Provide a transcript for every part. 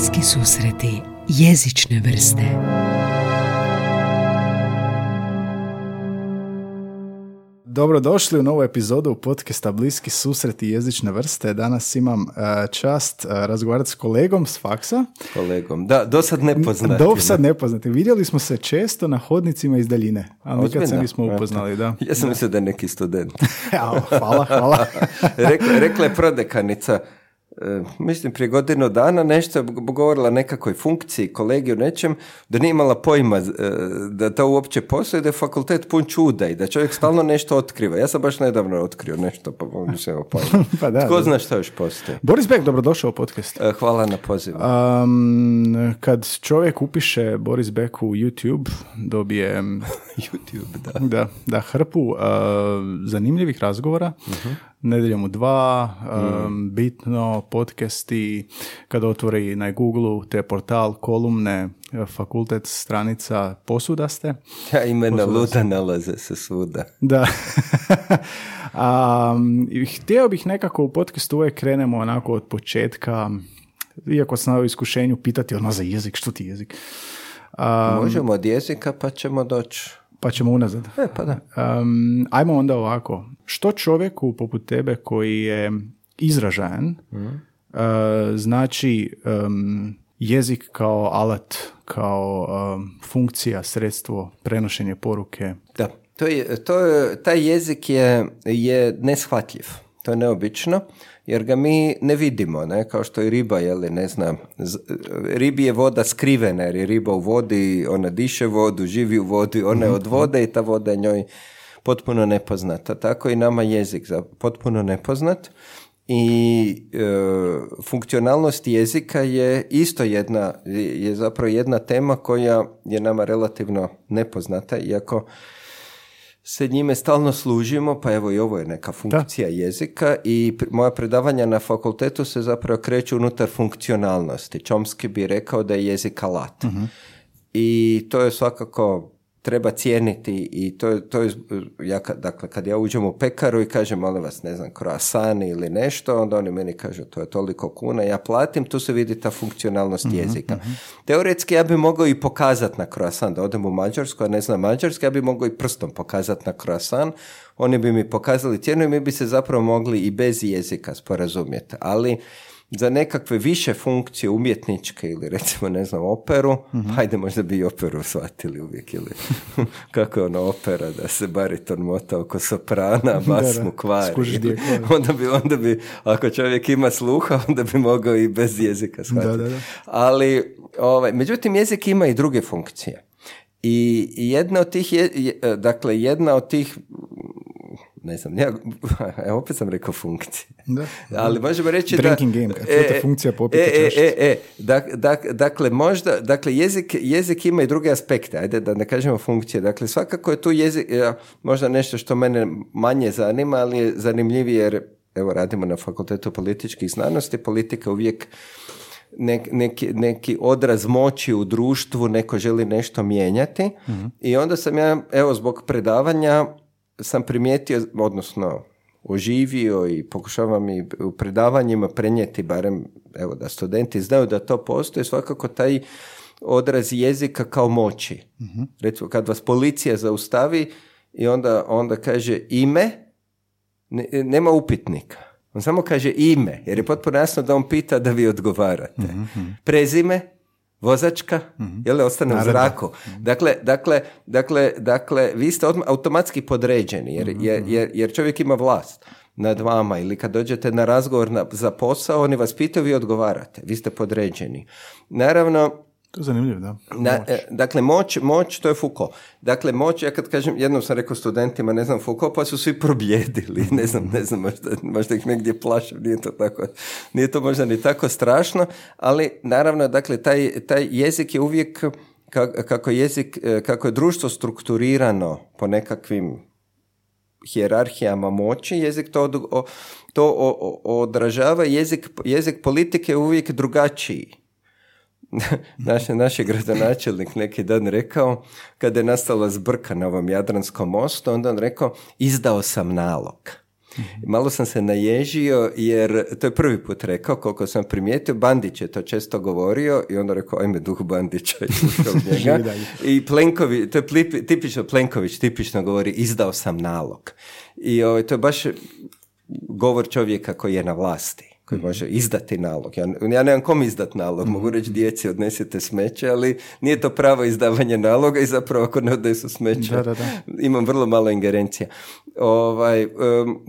Bliski susreti jezične vrste Dobrodošli u novu epizodu podcasta Bliski susreti jezične vrste. Danas imam e, čast uh, razgovarati s kolegom s faksa. Kolegom, da, do sad nepoznati. Do sad nepoznati. Vidjeli smo se često na hodnicima iz daljine, ali nikad se nismo upoznali. Da. Ja sam mislio da je neki student. hvala, hvala. rekla, rekla je prodekanica, E, mislim prije godinu dana nešto govorila nekakvoj funkciji, kolegi u nečem, da nije imala pojma e, da to uopće postoji, da je fakultet pun čuda i da čovjek stalno nešto otkriva. Ja sam baš nedavno otkrio nešto, pa mislim, pojma. pa da, Tko zna što još postoji? Boris Beck, dobrodošao u podcast. E, hvala na pozivu. Um, kad čovjek upiše Boris Beck u YouTube, dobije YouTube, da. Da, da hrpu uh, zanimljivih razgovora. Uh-huh Nedjeljom u dva, mm. bitno, podcasti, kada otvori na Google te portal, kolumne, fakultet, stranica, posudaste. Ja, imena luda nalaze se svuda. Da. um, htio bih nekako u podcastu uvijek krenemo onako od početka, iako sam na iskušenju pitati ono za jezik, što ti jezik? Možemo od jezika pa ćemo doći pa ćemo unazad. E, pa da. Um, ajmo onda ovako. Što čovjeku poput tebe koji je izražajan, mm. znači um, jezik kao alat, kao um, funkcija, sredstvo, prenošenje poruke? Da, to je, to je, taj jezik je, je neshvatljiv. To je neobično jer ga mi ne vidimo, ne? kao što je riba, li ne znam, ribi je voda skrivena, jer je riba u vodi, ona diše vodu, živi u vodi, ona je od mhm. vode i ta voda je njoj potpuno nepoznata. Tako i nama jezik za potpuno nepoznat i e, funkcionalnost jezika je isto jedna, je zapravo jedna tema koja je nama relativno nepoznata, iako se njime stalno služimo, pa evo i ovo je neka funkcija jezika i moja predavanja na fakultetu se zapravo kreću unutar funkcionalnosti. Čomski bi rekao da je jezik alat. Mhm. I to je svakako treba cijeniti i to to je ja, dakle, kad ja uđem u pekaru i kažem, molim vas, ne znam, croissant ili nešto, onda oni meni kažu, to je toliko kuna, ja platim, tu se vidi ta funkcionalnost mhm, jezika. Mhm. Teoretski ja bi mogao i pokazati na croissant, da odem u Mađarsku, a ne znam Mađarski, ja bi mogao i prstom pokazati na croissant, oni bi mi pokazali cijenu i mi bi se zapravo mogli i bez jezika sporazumjeti, ali za nekakve više funkcije umjetničke ili recimo ne znam operu, mm hajde možda bi i operu shvatili uvijek ili kako je ono opera da se bariton mota oko soprana, bas mu kvari. onda bi, onda bi, ako čovjek ima sluha, onda bi mogao i bez jezika shvatiti. Ali, ovaj, međutim, jezik ima i druge funkcije. I jedna od tih, je, dakle, jedna od tih ne znam, ja, evo opet sam rekao funkcije. Da, Ali možemo reći Drinking da... game, e, funkcija popita e, e, e, e, dakle, možda, dakle, jezik, jezik ima i druge aspekte, ajde da ne kažemo funkcije. Dakle, svakako je tu jezik, možda nešto što mene manje zanima, ali je zanimljivije jer, evo, radimo na fakultetu političkih znanosti, politika uvijek neki, neki odraz moći u društvu, neko želi nešto mijenjati mhm. i onda sam ja, evo, zbog predavanja sam primijetio, odnosno oživio i pokušavam i u predavanjima prenijeti barem evo da studenti znaju da to postoji svakako taj odraz jezika kao moći. uh Recimo kad vas policija zaustavi i onda, onda kaže ime, nema upitnika. On samo kaže ime, jer je potpuno jasno da on pita da vi odgovarate. uh Prezime, vozačka, mm-hmm. jel ostane u zraku. Mhm. Dakle, dakle, dakle, dakle, vi ste automatski podređeni, jer, mhm, jer, jer, jer čovjek ima vlast nad vama ili kad dođete na razgovor na, za posao, oni vas pitaju, vi odgovarate, vi ste podređeni. Naravno, to je zanimljivo, da. E, dakle, moć, moć, to je Foucault. Dakle, moć, ja kad kažem, jednom sam rekao studentima, ne znam, Foucault, pa su svi probjedili, ne znam, ne znam, možda, možda ih negdje plašim, nije to tako, nije to možda ni tako strašno, ali naravno, dakle, taj, taj jezik je uvijek, kako, jezik, e, kako je društvo strukturirano po nekakvim hijerarhijama moći, jezik to, to odražava, jezik, jezik politike je uvijek drugačiji naš, naš je gradonačelnik neki dan rekao, kada je nastala zbrka na ovom Jadranskom mostu, onda on rekao, izdao sam nalog. Malo sam se naježio jer to je prvi put rekao, koliko sam primijetio, Bandić je to često govorio i onda rekao, ajme duh Bandića i njega. I Plenković, to je plip- tipično Plenković, tipično govori, izdao sam nalog. I ovaj, to je baš govor čovjeka koji je na vlasti koji može izdati nalog. Ja, ja nemam kom izdat nalog, mogu reći djeci odnesite smeće, ali nije to pravo izdavanje naloga i zapravo ako ne odnesu smeće, Da, da, da. imam vrlo malo ingerencija. Ovaj, um,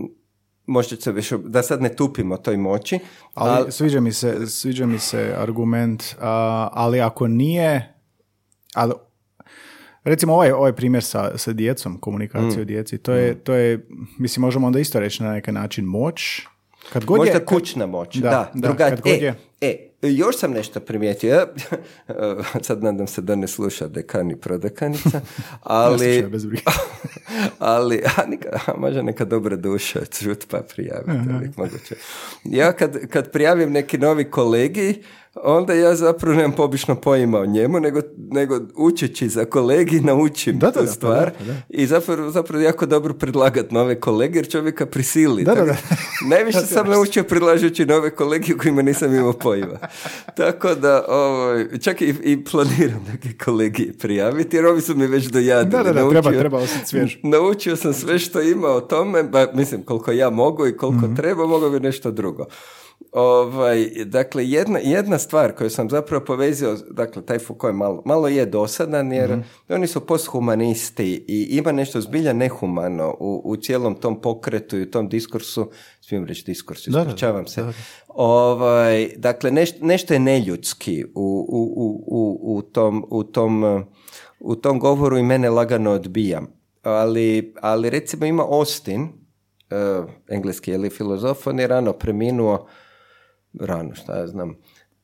možda se više, da sad ne tupimo toj moći, Ali sviđa mi se, sviđa mi se argument, a, ali ako nije, ali recimo ovaj, ovaj primjer sa, sa djecom, komunikacije Mm. djeci, to je, to je, mislim, možemo onda isto reći na neki način moć. Kad god Možda je, kućna moć, da, Da, da, druga- kad god e, je. e, još sam nešto primijetio, sad nadam se da ne sluša dekan i prodekanica, ali, bez ali a, nikad, a možda neka dobra duša čut pa prijaviti, moguće. Ja kad, kad prijavim neki novi kolegi, onda ja zapravo nemam pobično pojma o njemu, nego, nego učeći za kolegi naučim Da, da, tu da, pa stvar da, pa da. i zapravo, zapravo jako dobro predlagat nove kolege jer čovjeka prisili. Da, da, da. Najviše sam naučio predlažući nove kolege u kojima nisam imao pojma. Tako da, ovaj, čak i, i planiram neke kolegi prijaviti, jer ovi su mi već dojadili. Da, da, da, Naučio- treba- treba svjež. Naučio sam sve što ima o tome, ba, mislim koliko ja mogu i koliko Mhm. treba, mogu bi nešto drugo. Ovaj, dakle, jedna, jedna stvar koju sam zapravo povezio, dakle, taj Foucault je malo, malo je dosadan, jer Mhm. oni su posthumanisti i ima nešto zbilja nehumano u, u cijelom tom pokretu i u tom diskursu, smijem reći diskursu, ispričavam se. da, da. Ovaj, dakle, neš- nešto je neljudski u, u, u, u, u tom, u, tom, u tom govoru i mene lagano odbija. Ali, ali recimo ima Austin, uh, engleski je li filozof, on je rano preminuo, rano šta ja znam,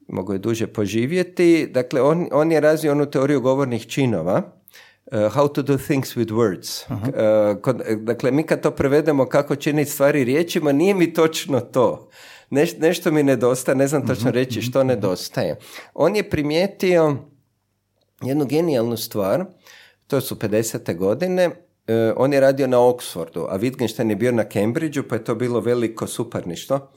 mogu je duže poživjeti. Dakle, on, on je razvio onu teoriju govornih činova, uh, how to do things with words. Uh, kod- dakle, mi kad to prevedemo kako činiti stvari riječima, nije mi točno to. Neš- nešto mi nedostaje, ne znam točno reći što nedostaje. On je primijetio jednu genijalnu stvar, to su 50. godine, e, on je radio na Oxfordu, a Wittgenstein je bio na Cambridgeu, pa je to bilo veliko suparništvo.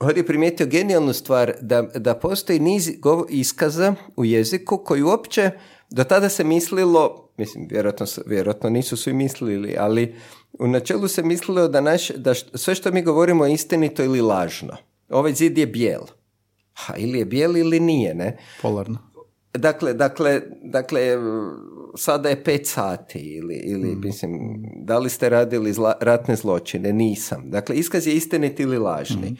On je primijetio genijalnu stvar da, da postoji niz iskaza u jeziku koji uopće do tada se mislilo, mislim, vjerojatno, vjerojatno nisu svi mislili, ali u načelu se mislilo da, naš, da š- sve što mi govorimo je istinito ili lažno. Ovaj zid je bijel. Ha, ili je bijel ili nije, ne? Polarno. Dakle, dakle, dakle, sada je pet sati ili, ili mislim, da li ste radili zla- ratne zločine? Nisam. Dakle, iskaz je istinit ili lažni.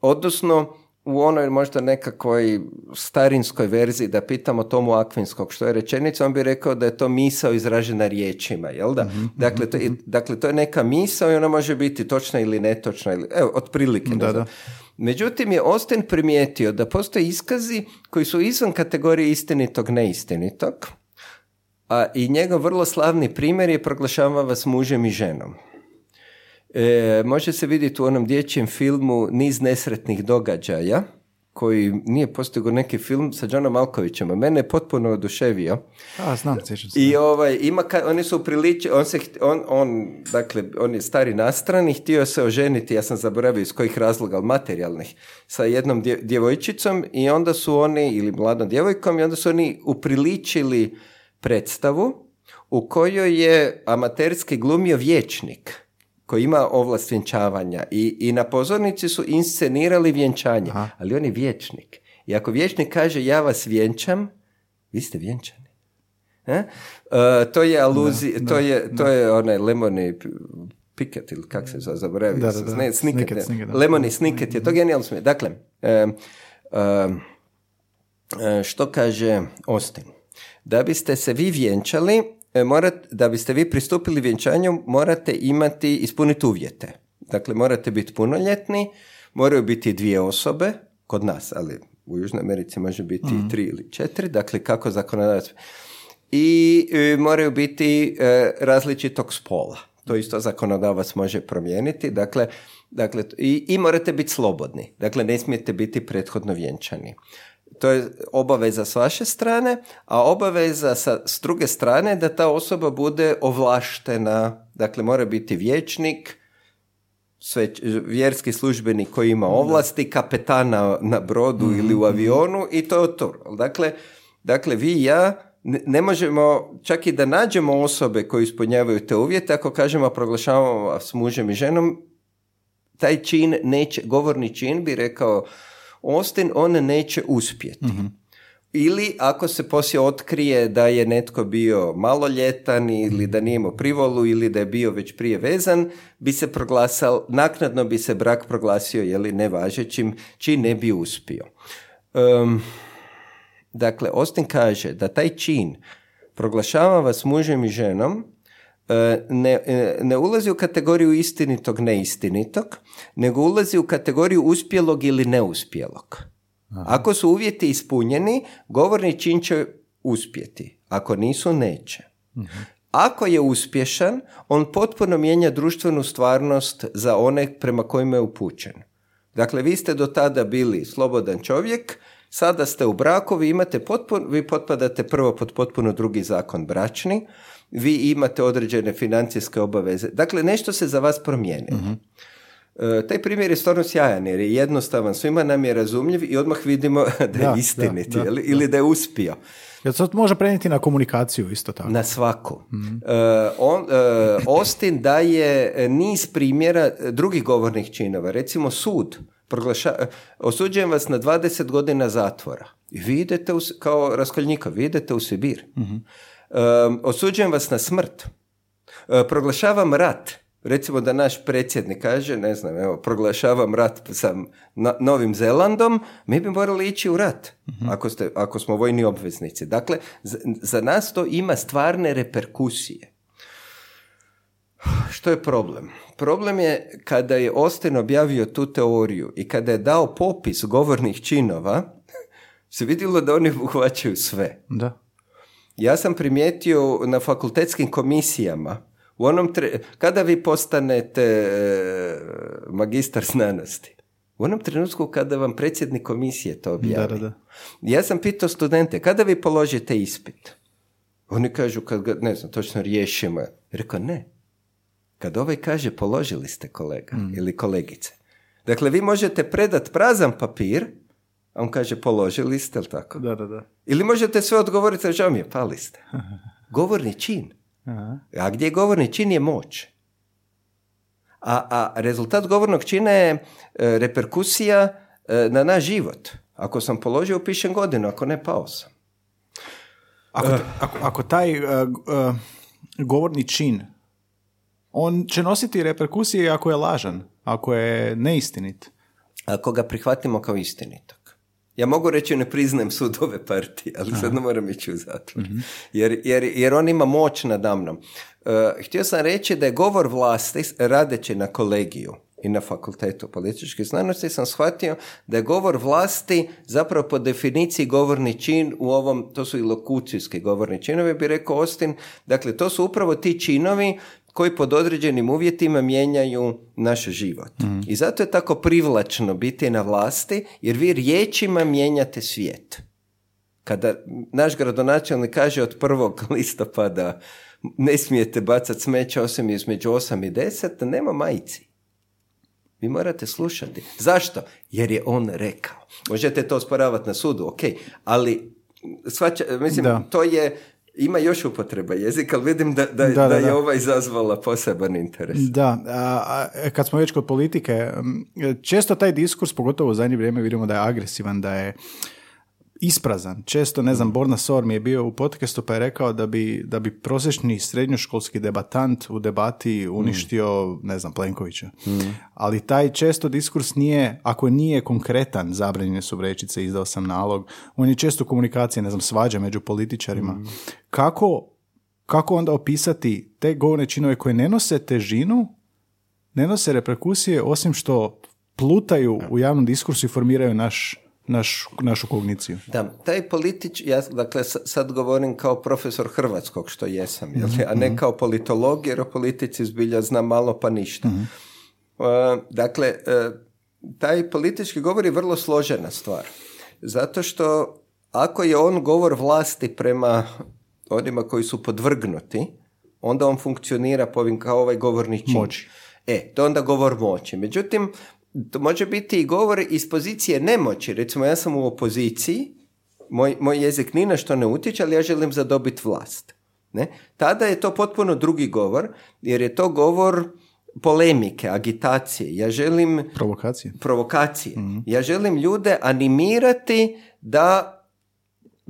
Odnosno, u onoj možda nekakvoj starinskoj verziji da pitamo Tomu Akvinskog što je rečenica, on bi rekao da je to misao izražena riječima, jel da? dakle, to je, dakle, to je neka misao i ona može biti točna ili netočna, ili, evo, otprilike. Da, da. Međutim, je Osten primijetio da postoje iskazi koji su izvan kategorije istinitog, neistinitog, a i njegov vrlo slavni primjer je proglašava vas mužem i ženom. E, može se vidjeti u onom dječjem filmu Niz nesretnih događaja, koji nije postigao neki film sa Johnom Malkovićem, a mene je potpuno oduševio. A, znam, sjećam se. I ovaj, ima ka, oni su priliči, on se, on, on, dakle, on je stari nastrani, htio se oženiti, ja sam zaboravio iz kojih razloga, ali materijalnih, sa jednom dje- djevojčicom i onda su oni, ili mladom djevojkom, i onda su oni upriličili predstavu u kojoj je amaterski glumio vječnik koji ima ovlast vjenčavanja i, i na pozornici su inscenirali vjenčanje, ali on je vječnik. I ako vječnik kaže ja vas vjenčam, vi ste vjenčani. E? E, to je aluzija, to, je, to je onaj lemoni piket ili kak se zove, zaboravio Da, da, da. Ne, sniket, da. Lemoni sniket je to genijalno smije. Dakle, em, em, e, što kaže Austin? Da biste se vi vjenčali, e, morat, da biste vi pristupili vjenčanju, morate imati, ispuniti uvjete. Dakle, morate biti punoljetni, moraju biti dvije osobe, kod nas, ali u Južnoj Americi može biti i tri ili četiri, dakle kako zakonodavac i e, moraju biti e, različitog spola. To isto zakonodavac može promijeniti. Dakle, dakle i, i morate biti slobodni. Dakle, ne smijete biti prethodno vjenčani. To je obaveza s vaše strane, a obaveza sa, s druge strane da ta osoba bude ovlaštena. Dakle, mora biti vječnik, sve, vjerski službenik koji ima ovlasti, kapetana na brodu ili u avionu i to je to. Dakle, dakle, vi i ja ne, možemo, čak i da nađemo osobe koji ispunjavaju te uvjete, ako kažemo proglašavamo vas mužem i ženom, taj čin neće, govorni čin bi rekao Austin, on neće uspjeti. Ili ako se poslije otkrije da je netko bio maloljetan ili da nije imao privolu ili da je bio već prije vezan, bi se proglasal, naknadno bi se brak proglasio jeli nevažećim, čin ne bi uspio. Um, dakle, Austin kaže da taj čin proglašava vas mužem i ženom, ne, e, ne ulazi u kategoriju istinitog, neistinitog, nego ulazi u kategoriju uspjelog ili neuspjelog. Ako su uvjeti ispunjeni, govorni čin će uspjeti. Ako nisu, neće. Ako je uspješan, on potpuno mijenja društvenu stvarnost za one prema kojima je upućen. Dakle, vi ste do tada bili slobodan čovjek, sada ste u braku, vi imate potpuno, vi potpadate prvo pod potpuno drugi zakon bračni, vi imate određene financijske obaveze. Dakle, nešto se za vas promijenilo. E, taj primjer je stvarno sjajan jer je jednostavan, svima nam je razumljiv i odmah vidimo da je Da, istinit da, da, jeli? ili da je uspio. Jer to može prenijeti na komunikaciju isto tako. Na svaku. E, on, e, Austin daje niz primjera drugih govornih činova. Recimo sud. Proglaša, osuđujem vas na 20 godina zatvora. I vi idete u, kao raskoljnika, vi idete u Sibir. E, osuđujem vas na smrt. Proglašavam rat. Recimo da naš predsjednik kaže, ne znam, evo, proglašavam rat sa na- Novim Zelandom, mi bi morali ići u rat, ako, ste, ako smo vojni obveznici. Dakle, za, za nas to ima stvarne reperkusije. Što je problem? Problem je kada je Austin objavio tu teoriju i kada je dao popis govornih činova, se vidjelo da oni uhvaćaju sve. Da. Ja sam primijetio na fakultetskim komisijama, u onom tre- kada vi postanete e, magistar znanosti, u onom trenutku kada vam predsjednik komisije to objavi. Da, da, da. Ja sam pitao studente, kada vi položite ispit? Oni kažu, kad ga, ne znam, točno riješimo. Rekao, ne. Kad ovaj kaže, položili ste kolega ili kolegice. Dakle, vi možete predat prazan papir, a on kaže, položili ste, ili tako? Da, da, da. Ili možete sve odgovoriti, žao mi je, pali ste. Govorni čin. Aha. A gdje je govorni čin je moć. A, a rezultat govornog čina je e, reperkusija e, na naš život. Ako sam položio, upišem godinu, ako ne, pao sam. Ako, ako, ako taj uh, uh, govorni čin, on će nositi reperkusije ako je lažan, ako je neistinit. Ako ga prihvatimo kao istinitog. Ja mogu reći ne priznajem sudove partije, ali sad ne moram ići u zatvor. Jer, jer, jer on ima moć nadamnom. Uh, htio sam reći da je govor vlasti, radeći na kolegiju i na fakultetu političkih znanosti, sam shvatio da je govor vlasti zapravo po definiciji govorni čin u ovom, to su i lokucijski govorni činovi, bi rekao Austin, dakle to su upravo ti činovi koji pod određenim uvjetima mijenjaju naš život. I zato je tako privlačno biti na vlasti, jer vi riječima mijenjate svijet. Kada naš gradonačelnik kaže od 1. listopada ne smijete bacati smeće osim između 8 i 10, nema majici. Vi morate slušati. Zašto? Jer je on rekao. Možete to osporavati na sudu, ok, ali svača, mislim, Da. to je ima još upotreba jezika, ali vidim da, da, Da, da, da, je da. ova izazvala poseban interes. Da, a, a, kad smo već kod politike, često taj diskurs, pogotovo u zadnje vrijeme, vidimo da je agresivan, da je isprazan. Često, ne znam, Borna Sor mi je bio u podcastu pa je rekao da bi, da bi prosječni srednjoškolski debatant u debati uništio, ne znam, Plenkovića. Ali taj često diskurs nije, ako nije konkretan, zabranjene su vrećice, izdao sam nalog, on je često komunikacija, ne znam, svađa među političarima. Kako, kako onda opisati te govorne činove koje ne nose težinu, ne nose reperkusije, osim što plutaju u javnom diskursu i formiraju naš, naš, našu kogniciju. Da, taj politič, ja dakle sad govorim kao profesor hrvatskog što jesam, jel, a ne kao politolog jer o politici zbilja znam malo pa ništa. Uh, dakle, uh, taj politički govor je vrlo složena stvar. Zato što ako je on govor vlasti prema onima koji su podvrgnuti, onda on funkcionira po ovim kao ovaj govorni čin. Moći. E, to je onda govor moći. Međutim, to može biti i govor iz pozicije nemoći. Recimo, ja sam u opoziciji, moj, moj jezik ni na što ne utječe, ali ja želim zadobiti vlast. Ne? Tada je to potpuno drugi govor, jer je to govor polemike, agitacije. Ja želim... Provokacije. Provokacije. Ja želim ljude animirati da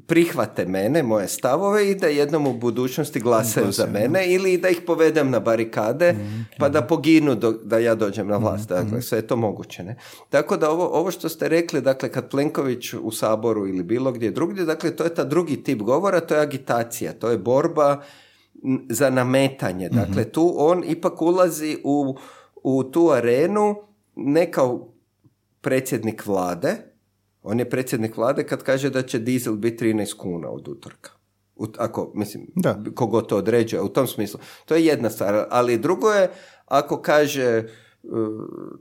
prihvate mene, moje stavove i da jednom u budućnosti glasaju za mene ili da ih povedem na barikade pa da poginu do, da ja dođem na vlast. Dakle, sve je to moguće. Ne? Tako da ovo, ovo što ste rekli, dakle, kad Plenković u Saboru ili bilo gdje drugdje, dakle, to je ta drugi tip govora, to je agitacija, to je borba za nametanje. Dakle, tu on ipak ulazi u, u tu arenu ne kao predsjednik vlade, on je predsjednik vlade kad kaže da će dizel biti 13 kuna od utorka. U, ako, mislim, Da. kogo to određuje, u tom smislu. To je jedna stvar, ali drugo je ako kaže uh,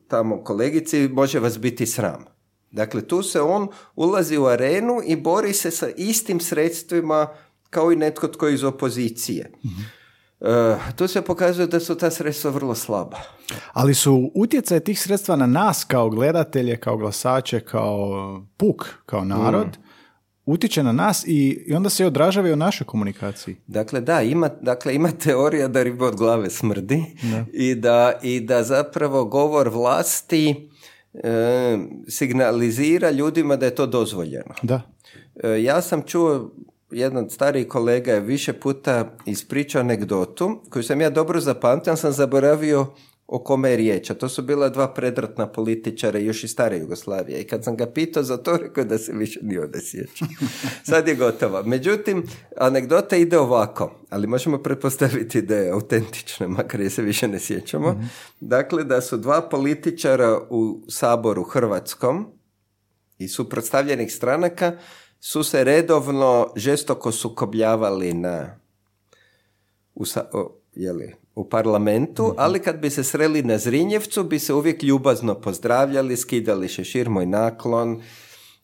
tamo kolegici, može vas biti sram. Dakle, tu se on ulazi u arenu i bori se sa istim sredstvima kao i netko tko je iz opozicije. Uh, tu se pokazuje da su ta sredstva vrlo slaba. Ali su utjecaj tih sredstva na nas kao gledatelje, kao glasače, kao puk, kao narod, Mm. utječe na nas i, i onda se i odražava i u našoj komunikaciji. Dakle, da, ima, dakle, ima teorija da riba od glave smrdi i da, i da zapravo govor vlasti e, signalizira ljudima da je to dozvoljeno. Da. E, ja sam čuo, jedan od starijih kolega je više puta ispričao anegdotu koju sam ja dobro zapamtio, sam zaboravio o kome je riječ. A to su bila dva predratna političara još iz stare Jugoslavije. I kad sam ga pitao za to, rekao da se više ni ne sjeća. Sad je gotova. Međutim, anegdota ide ovako, ali možemo pretpostaviti da je autentična, makar je se više ne sjećamo. Dakle, da su dva političara u Saboru Hrvatskom, i suprotstavljenih stranaka su se redovno žestoko sukobljavali na u, jeli, u parlamentu, ali kad bi se sreli na Zrinjevcu bi se uvijek ljubazno pozdravljali, skidali šešir moj naklon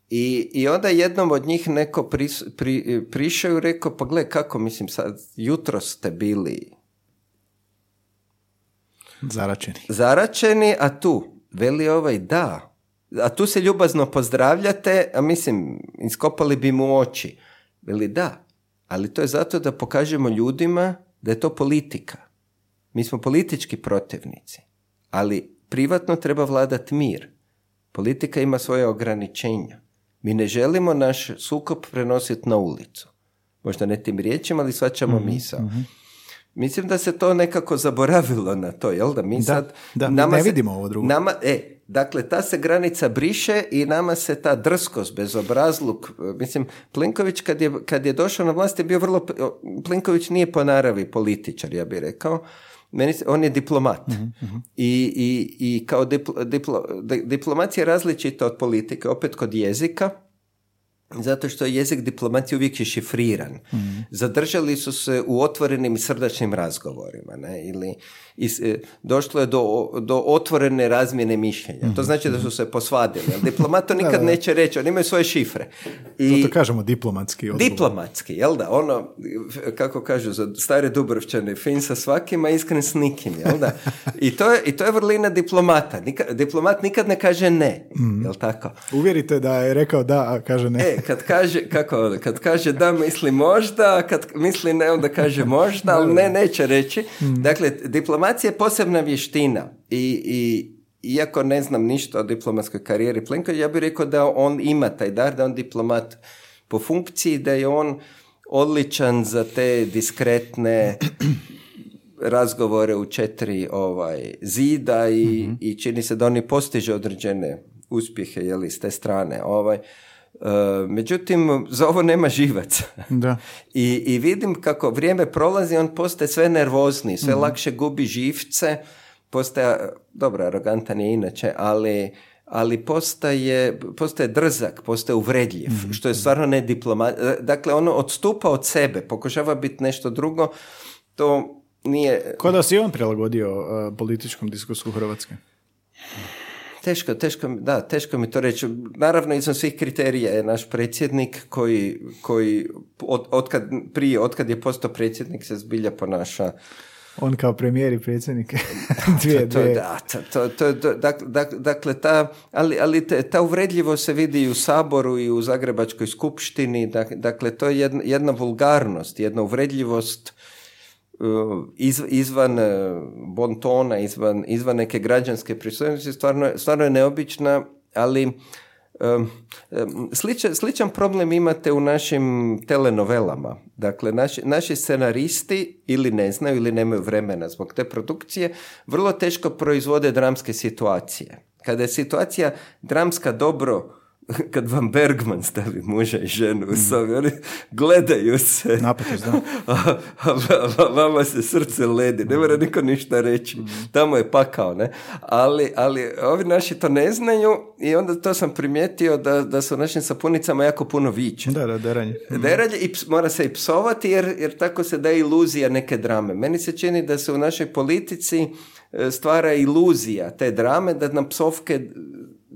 i, i onda jednom od njih neko pris, pri, prišao i rekao, pa gle kako, mislim, sad, jutro ste bili Zaračeni. zaračeni, a tu, veli ovaj, da. A tu se ljubazno pozdravljate, a mislim, iskopali bi mu oči. Veli, da. Ali to je zato da pokažemo ljudima da je to politika. Mi smo politički protivnici. Ali privatno treba vladati mir. Politika ima svoje ograničenja. Mi ne želimo naš sukob prenositi na ulicu. Možda ne tim riječima, ali svačamo misao. Mislim da se to nekako zaboravilo na to, jel da? Mi Da, sad, da, mi ne vidimo ovo drugo. Nama, e, dakle, ta se granica briše i nama se ta drskost, bezobrazluk, mislim, Plenković kad je, kad je došao na vlast je bio vrlo, Plenković nije po naravi političar, ja bih rekao, meni, se- on je diplomat. Mhm, I, i, i kao diplo, diplo- di- diplomacija je različita od politike, opet kod jezika, zato što je jezik diplomacije uvijek je šifriran. Mhm. Zadržali su se u otvorenim i srdačnim razgovorima. Ne? Ili, i s- e, došlo je do, do otvorene razmjene mišljenja. To znači da su se posvadili. Diplomat to nikad neće reći. Oni imaju svoje šifre. I, Zato kažemo diplomatski odgovor. Diplomatski, jel da? Ono, kako kažu za stare Dubrovčane, fin sa svakima, iskren s nikim, jel da? I to je, i to je vrlina diplomata. Nika- diplomat nikad ne kaže ne, jel tako? Uvjerite da je rekao da, a kaže ne. E, kad kaže, kako ono, kad kaže da misli možda, kad misli ne, onda kaže možda, ali ne, neće reći. Dakle, diplomacija je posebna vještina i, i iako ne znam ništa o diplomatskoj karijeri Plenkovića, ja bih rekao da on ima taj dar, da on diplomat po funkciji, da je on odličan za te diskretne razgovore u četiri ovaj, zida i, i čini se da oni postiže određene uspjehe jeli, s te strane. Ovaj. E, međutim, za ovo nema živaca. Da. I, I vidim kako vrijeme prolazi, on postaje sve nervozniji, sve lakše gubi živce, postaje, dobro, arogantan je inače, ali, ali postaje, postaje drzak, postaje uvredljiv, što je stvarno ne diploma... Dakle, ono odstupa od sebe, pokušava biti nešto drugo, to nije... Ko da si on prilagodio uh, političkom diskursu Hrvatske? Teško, teško, da, teško mi to reći. Naravno, izvan svih kriterija je naš predsjednik koji, koji od, otkad, prije, otkad je postao predsjednik se zbilja ponaša On kao premijer i predsjednik. dvije, to, da, to, to, to, to- dak- dak- dakle, ta, ali, ali te- ta uvredljivo se vidi i u Saboru i u Zagrebačkoj skupštini, dak- dakle, to je jedna, jedna vulgarnost, jedna uvredljivost uh, iz, izvan uh, bontona, izvan, izvan neke građanske pristojnosti, stvarno, stvarno je neobična, ali um, sličan, sličan problem imate u našim telenovelama. Dakle, naši, naši scenaristi ili ne znaju ili nemaju vremena zbog te produkcije, vrlo teško proizvode dramske situacije. Kada je situacija dramska dobro, kad vam Bergman stavi muža i ženu u sobi, oni gledaju se. Napetost, da. a, a, a vama se srce ledi, ne mora niko ništa reći. Tamo je pakao, ne? Ali, ali ovi naši to ne znaju i onda to sam primijetio da, da su našim sapunicama jako puno viće. Da, da, deranje. Deranje i ps- mora se i psovati jer, jer tako se da iluzija neke drame. Meni se čini da se u našoj politici e, stvara iluzija te drame, da nam psovke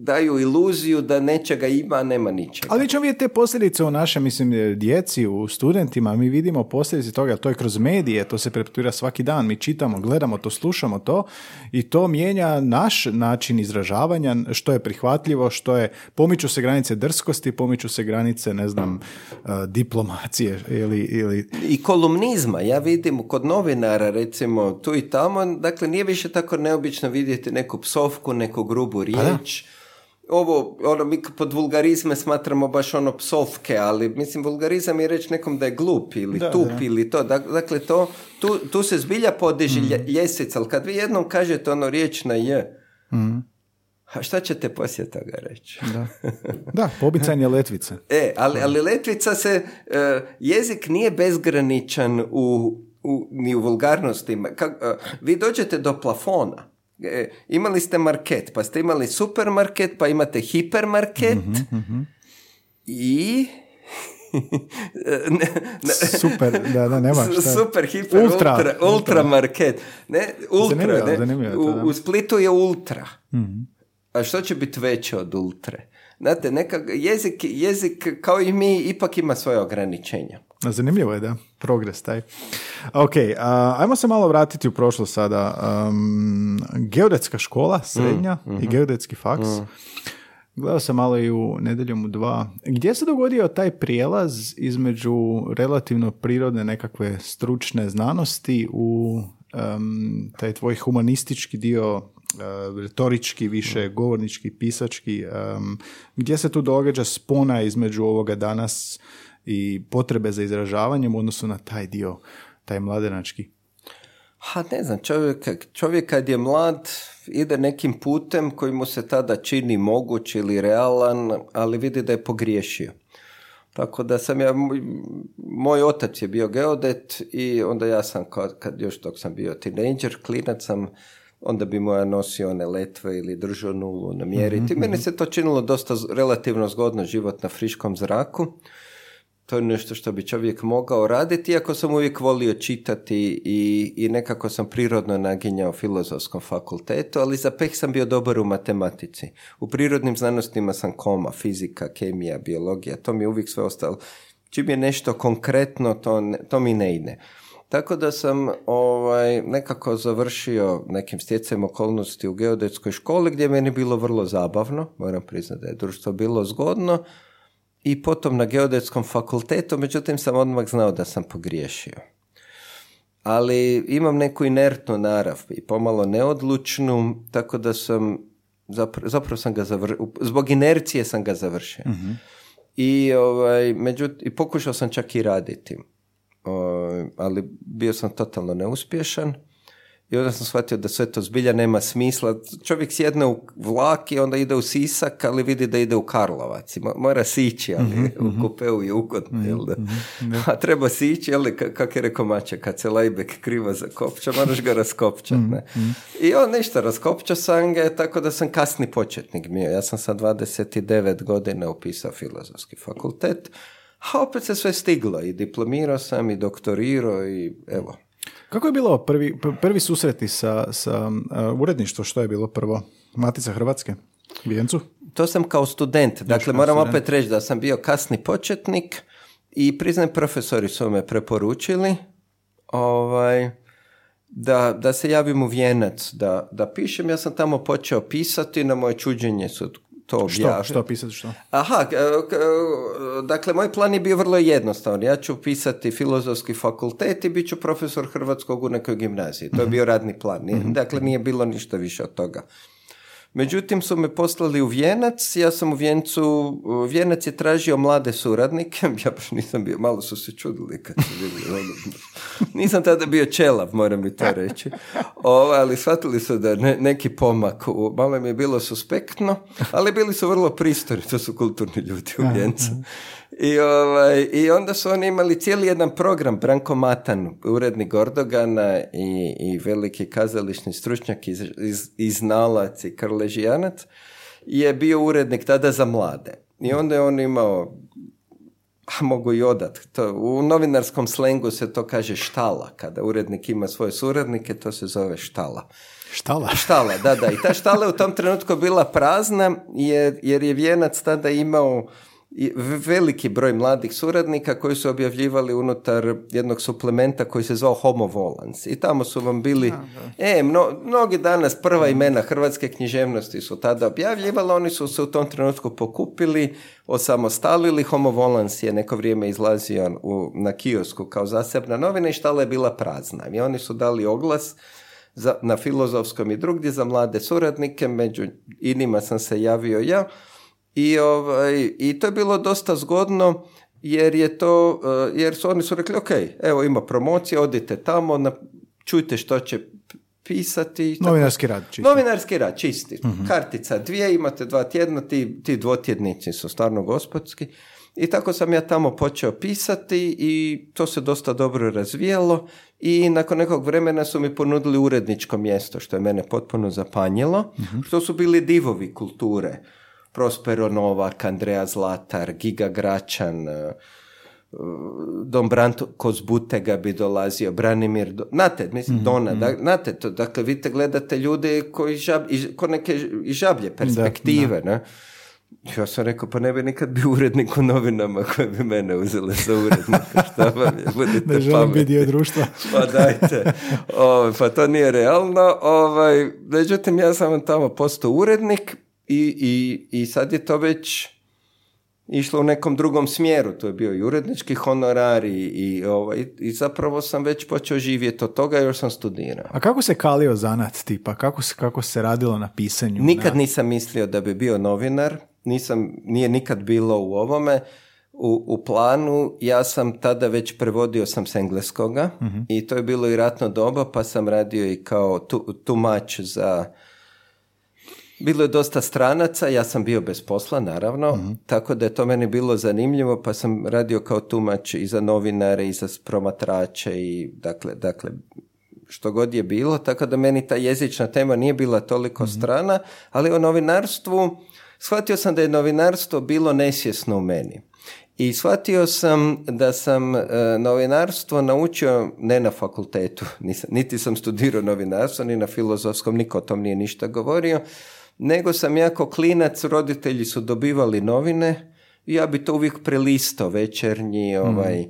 daju iluziju da nečega ima, a nema ničega. Ali ćemo vidjeti te posljedice u našem, mislim, djeci, u studentima, mi vidimo posljedice toga, to je kroz medije, to se perpetuira svaki dan, mi čitamo, gledamo to, slušamo to i to mijenja naš način izražavanja, što je prihvatljivo, što je, pomiču se granice drskosti, pomiču se granice, ne znam, diplomacije ili, ili i kolumnizma. Ja vidim kod novinara, recimo, tu i tamo, dakle, nije više tako neobično vidjeti neku psovku, neku grubu riječ. Ovo, ono, mi pod vulgarizme smatramo baš ono psovke, ali mislim, vulgarizam je reći nekom da je glup ili Da, tup da. ili to. Dak- Dakle, to, tu, tu se zbilja podiže lje- ljestvica, ali kad vi jednom kažete ono riječ na je, a šta ćete poslije toga reći? da, da pobicanje letvice. E, ali, ali letvica se, e, jezik nije bezgraničan u, u, ni u vulgarnostima. Kak, e, vi dođete do plafona. E, imali ste market, pa ste imali supermarket, pa imate hipermarket i... ne, ne, Super, da, da, nema šta. Super, hiper, ultra, Ultra, ultra, market. Ne, ultra, Zanimljivo, ne. zanimljivo to, u, da. u Splitu je ultra. A što će biti veće od ultre? Znate, neka, jezik, jezik kao i mi ipak ima svoje ograničenja. Zanimljivo je, da. Progres taj. Ok, a, ajmo se malo vratiti u prošlost sada. Um, geodetska škola, srednja i geodetski faks. Gledao sam malo i u nedeljom u dva. Gdje se dogodio taj prijelaz između relativno prirodne nekakve stručne znanosti u em, taj tvoj humanistički dio, retorički, više govornički, pisački. em, gdje se tu događa spona između ovoga danas i potrebe za izražavanjem u odnosu na taj dio, taj mladenački? Ha, ne znam, čovjek, čovjek kad je mlad ide nekim putem koji mu se tada čini moguć ili realan, ali vidi da je pogriješio. Tako da sam ja, moj, otac je bio geodet i onda ja sam, kad, kad još dok sam bio tinejdžer, klinac sam, onda bi mu ja nosio one letve ili držao nulu namjeriti. Meni se to činilo dosta relativno zgodno život na friškom zraku. To je nešto što bi čovjek mogao raditi, iako sam uvijek volio čitati i, i nekako sam prirodno naginjao filozofskom fakultetu, ali za peh sam bio dobar u matematici. U prirodnim znanostima sam koma, fizika, kemija, biologija, to mi je uvijek sve ostalo. Čim je nešto konkretno, to, ne- to mi ne ide. Tako da sam ovaj, nekako završio nekim stjecajem okolnosti u geodetskoj školi gdje je meni bilo vrlo zabavno, moram priznati da je društvo bilo zgodno, i potom na geodetskom fakultetu, međutim sam odmah znao da sam pogriješio. Ali imam neku inertnu narav i pomalo neodlučnu, tako da sam, zapravo, zapravo sam ga završio, zbog inercije sam ga završio. I, ovaj, međut, I pokušao sam čak i raditi, ali bio sam totalno neuspješan. I onda sam shvatio da sve to zbilja nema smisla. Čovjek sjedne u vlak i onda ide u Sisak, ali vidi da ide u Karlovac. Mora sići, ali u kupeu je ugodno. jel da? A treba sići, ali kako je rekao Mače, kad se lajbek krivo zakopča, moraš ga raskopčat. Ne? I on ništa, raskopčao sam ga, tako da sam kasni početnik bio. Ja sam sa 29 godina upisao filozofski fakultet, a opet se sve stiglo i diplomirao sam i doktorirao i evo, Kako je bilo prvi, prvi susreti sa, sa uh, uredništvom? Što je bilo prvo? Matica Hrvatske? Vijencu? To sam kao student, dakle moram student. opet reći da sam bio kasni početnik i priznam profesori su me preporučili ovaj, da, da se javim u Vijenac, da, da pišem. Ja sam tamo počeo pisati, na moje čuđenje su to Što, što pisati što? Aha, k- k- dakle, moj plan je bio vrlo jednostavan. Ja ću pisati filozofski fakultet i bit ću profesor hrvatskog u nekoj gimnaziji. To je bio radni plan. Nije- Dakle, nije bilo ništa više od toga. Međutim, su me poslali u Vijenac, ja sam u Vijencu, Vijenac je tražio mlade suradnike, ja baš nisam bio, malo su se čudili kad su vidjeli ono. Nisam tada bio čelav, moram mi to reći, o, ali shvatili su da ne- neki pomak, u, malo mi je bilo suspektno, ali bili su vrlo pristojni, to su kulturni ljudi u Vijencu. I, ovaj, I onda su oni imali cijeli jedan program, Branko Matan, urednik Gordogana i, i veliki kazališni stručnjak iz, iz, iz Nalac i Krležijanac, je bio urednik tada za mlade. I onda je on imao a mogu i odat. To, u novinarskom slengu se to kaže štala. Kada urednik ima svoje suradnike, to se zove štala. Štala? Štala, da, da. I ta štala je u tom trenutku bila prazna jer, jer je Vijenac tada imao veliki broj mladih suradnika koji su objavljivali unutar jednog suplementa koji se zvao Homo Volans. I tamo su vam bili, e, mno- mnogi danas prva imena hrvatske književnosti su tada objavljivali, oni su se u tom trenutku pokupili, osamostalili, Homo Volans je neko vrijeme izlazio u, na kiosku kao zasebna novina i štala je bila prazna. I oni su dali oglas za, na filozofskom i drugdje za mlade suradnike, među inima sam se javio ja i, ovaj, i to je bilo dosta zgodno jer je to, eh, jer su oni su rekli, ok, evo ima promocija, odite tamo, na, čujte što će pisati. Novinarski rad, čisto. Novinarski rad, čisti. Kartica dvije, imate dva tjedna, ti, ti dvotjednici su stvarno gospodski. I tako sam ja tamo počeo pisati i to se dosta dobro razvijalo i nakon nekog vremena su mi ponudili uredničko mjesto, što je mene potpuno zapanjilo, što su bili divovi kulture. Prospero Novak, Andreja Zlatar, Giga Gračan, eh, Dom Branko Kozbutega bi dolazio, Branimir, Do- znate, mislim, Dona, da, znate, to, dakle, vidite, gledate ljude koji žab, iz, ko neke iz žablje perspektive, ne? Ja sam rekao, pa ne bi nikad bio urednik u novinama koje bi mene uzele za urednika, šta vam je, budite Ne želim biti dio društva. Pa dajte, Ovaj, pa to nije realno. Ovaj, međutim, ja sam tamo postao urednik i, i, i sad je to već išlo u nekom drugom smjeru. To je bio i urednički honorar i, i, ovaj, i zapravo sam već počeo živjeti od toga još sam studirao. A kako se kalio zanat tipa? Kako se, kako se radilo na pisanju? Nikad na... nisam mislio da bi bio novinar, nisam, nije nikad bilo u ovome. U, u planu ja sam tada već prevodio sam s engleskoga i to je bilo i ratno doba pa sam radio i kao tu, tumač za bilo je dosta stranaca, ja sam bio bez posla naravno, tako da je to meni bilo zanimljivo pa sam radio kao tumač i za novinare i za promatrače i dakle, dakle što god je bilo, tako da meni ta jezična tema nije bila toliko strana, ali o novinarstvu, shvatio sam da je novinarstvo bilo nesvjesno u meni. I shvatio sam da sam e, novinarstvo naučio ne na fakultetu, nisam, niti sam studirao novinarstvo, ni na filozofskom, niko o tom nije ništa govorio, nego sam jako klinac, roditelji su dobivali novine i ja bi to uvijek prelistao, večernji, ovaj,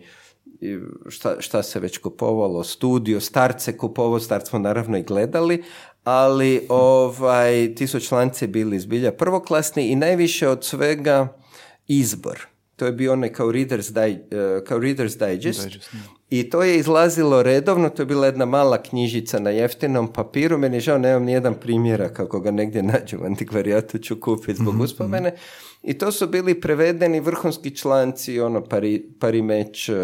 i šta, šta se već kupovalo, studio, starce kupovao, starce smo naravno i gledali, ali ovaj, ti su članci bili zbilja prvoklasni i najviše od svega izbor. To je bio onaj kao Reader's, Di- eh, kao Reader's Digest. Digest. I to je izlazilo redovno, to je bila jedna mala knjižica na jeftinom papiru, meni je žao, nemam ni jedan primjera kako ga negdje nađem, antikvarijatu ću kupiti zbog uspomene. I to su bili prevedeni vrhunski članci, ono, pari, parimeć, eh,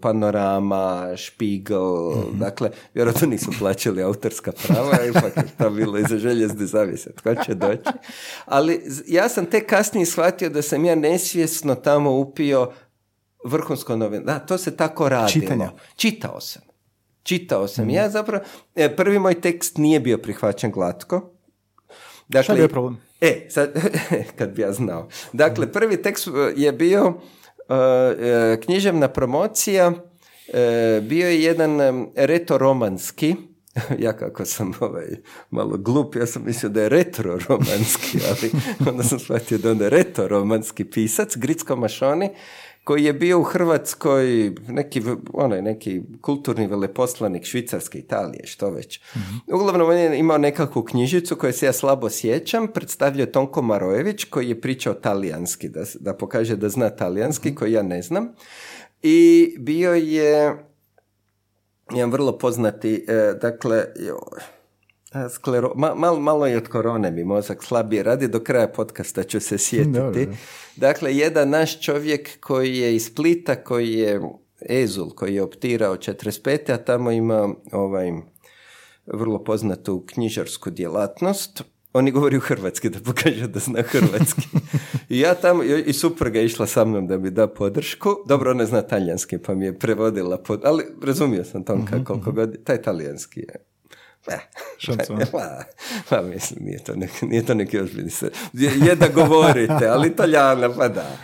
panorama, špigel, dakle, vjerojatno nisu plaćali autorska prava, ipak je to bilo iza željezne zavise, tko će doći. Ali ja sam tek kasnije shvatio da sam ja nesvjesno tamo upio vrhunsko novin. Da, to se tako radilo. Čitanja. Čitao sam. Čitao sam. Ja zapravo, e, prvi moj tekst nije bio prihvaćen glatko. Dakle, Šta je bio problem? E, sad, kad bi ja znao. Dakle, prvi tekst e, je bio uh, književna promocija, e, bio je jedan retoromanski ja kako sam ovaj, malo glup, ja sam mislio da je retro romanski, ali onda sam shvatio da onda je retro romanski pisac, Gricko Mašoni, koji je bio u Hrvatskoj neki, onaj, neki kulturni veleposlanik Švicarske, Italije, što već. Uglavnom, on je imao nekakvu knjižicu koju se ja slabo sjećam, predstavljao Tonko Marojević, koji je pričao talijanski, da, da pokaže da zna talijanski, koji ja ne znam. I bio je jedan vrlo poznati, e, dakle, joj, Sklero, ma, malo, malo je od korone mi mozak slabije radi, do kraja podcasta ću se sjetiti. Dobro. Dakle, jedan naš čovjek koji je iz Splita, koji je Ezul, koji je optirao 45. a tamo ima ovaj, vrlo poznatu knjižarsku djelatnost. On je govori u hrvatski, da pokaže da zna hrvatski. I ja tamo, i i supruga je išla sa mnom da mi da podršku. Dobro, ona zna talijanski, pa mi je prevodila, pod, ali razumio sam Tonka koliko god, taj talijanski je Ne. Šansu, a? Pa, pa mislim, nije to neki, nije to neki ozbiljni se. Je, da govorite, ali italijana, pa da.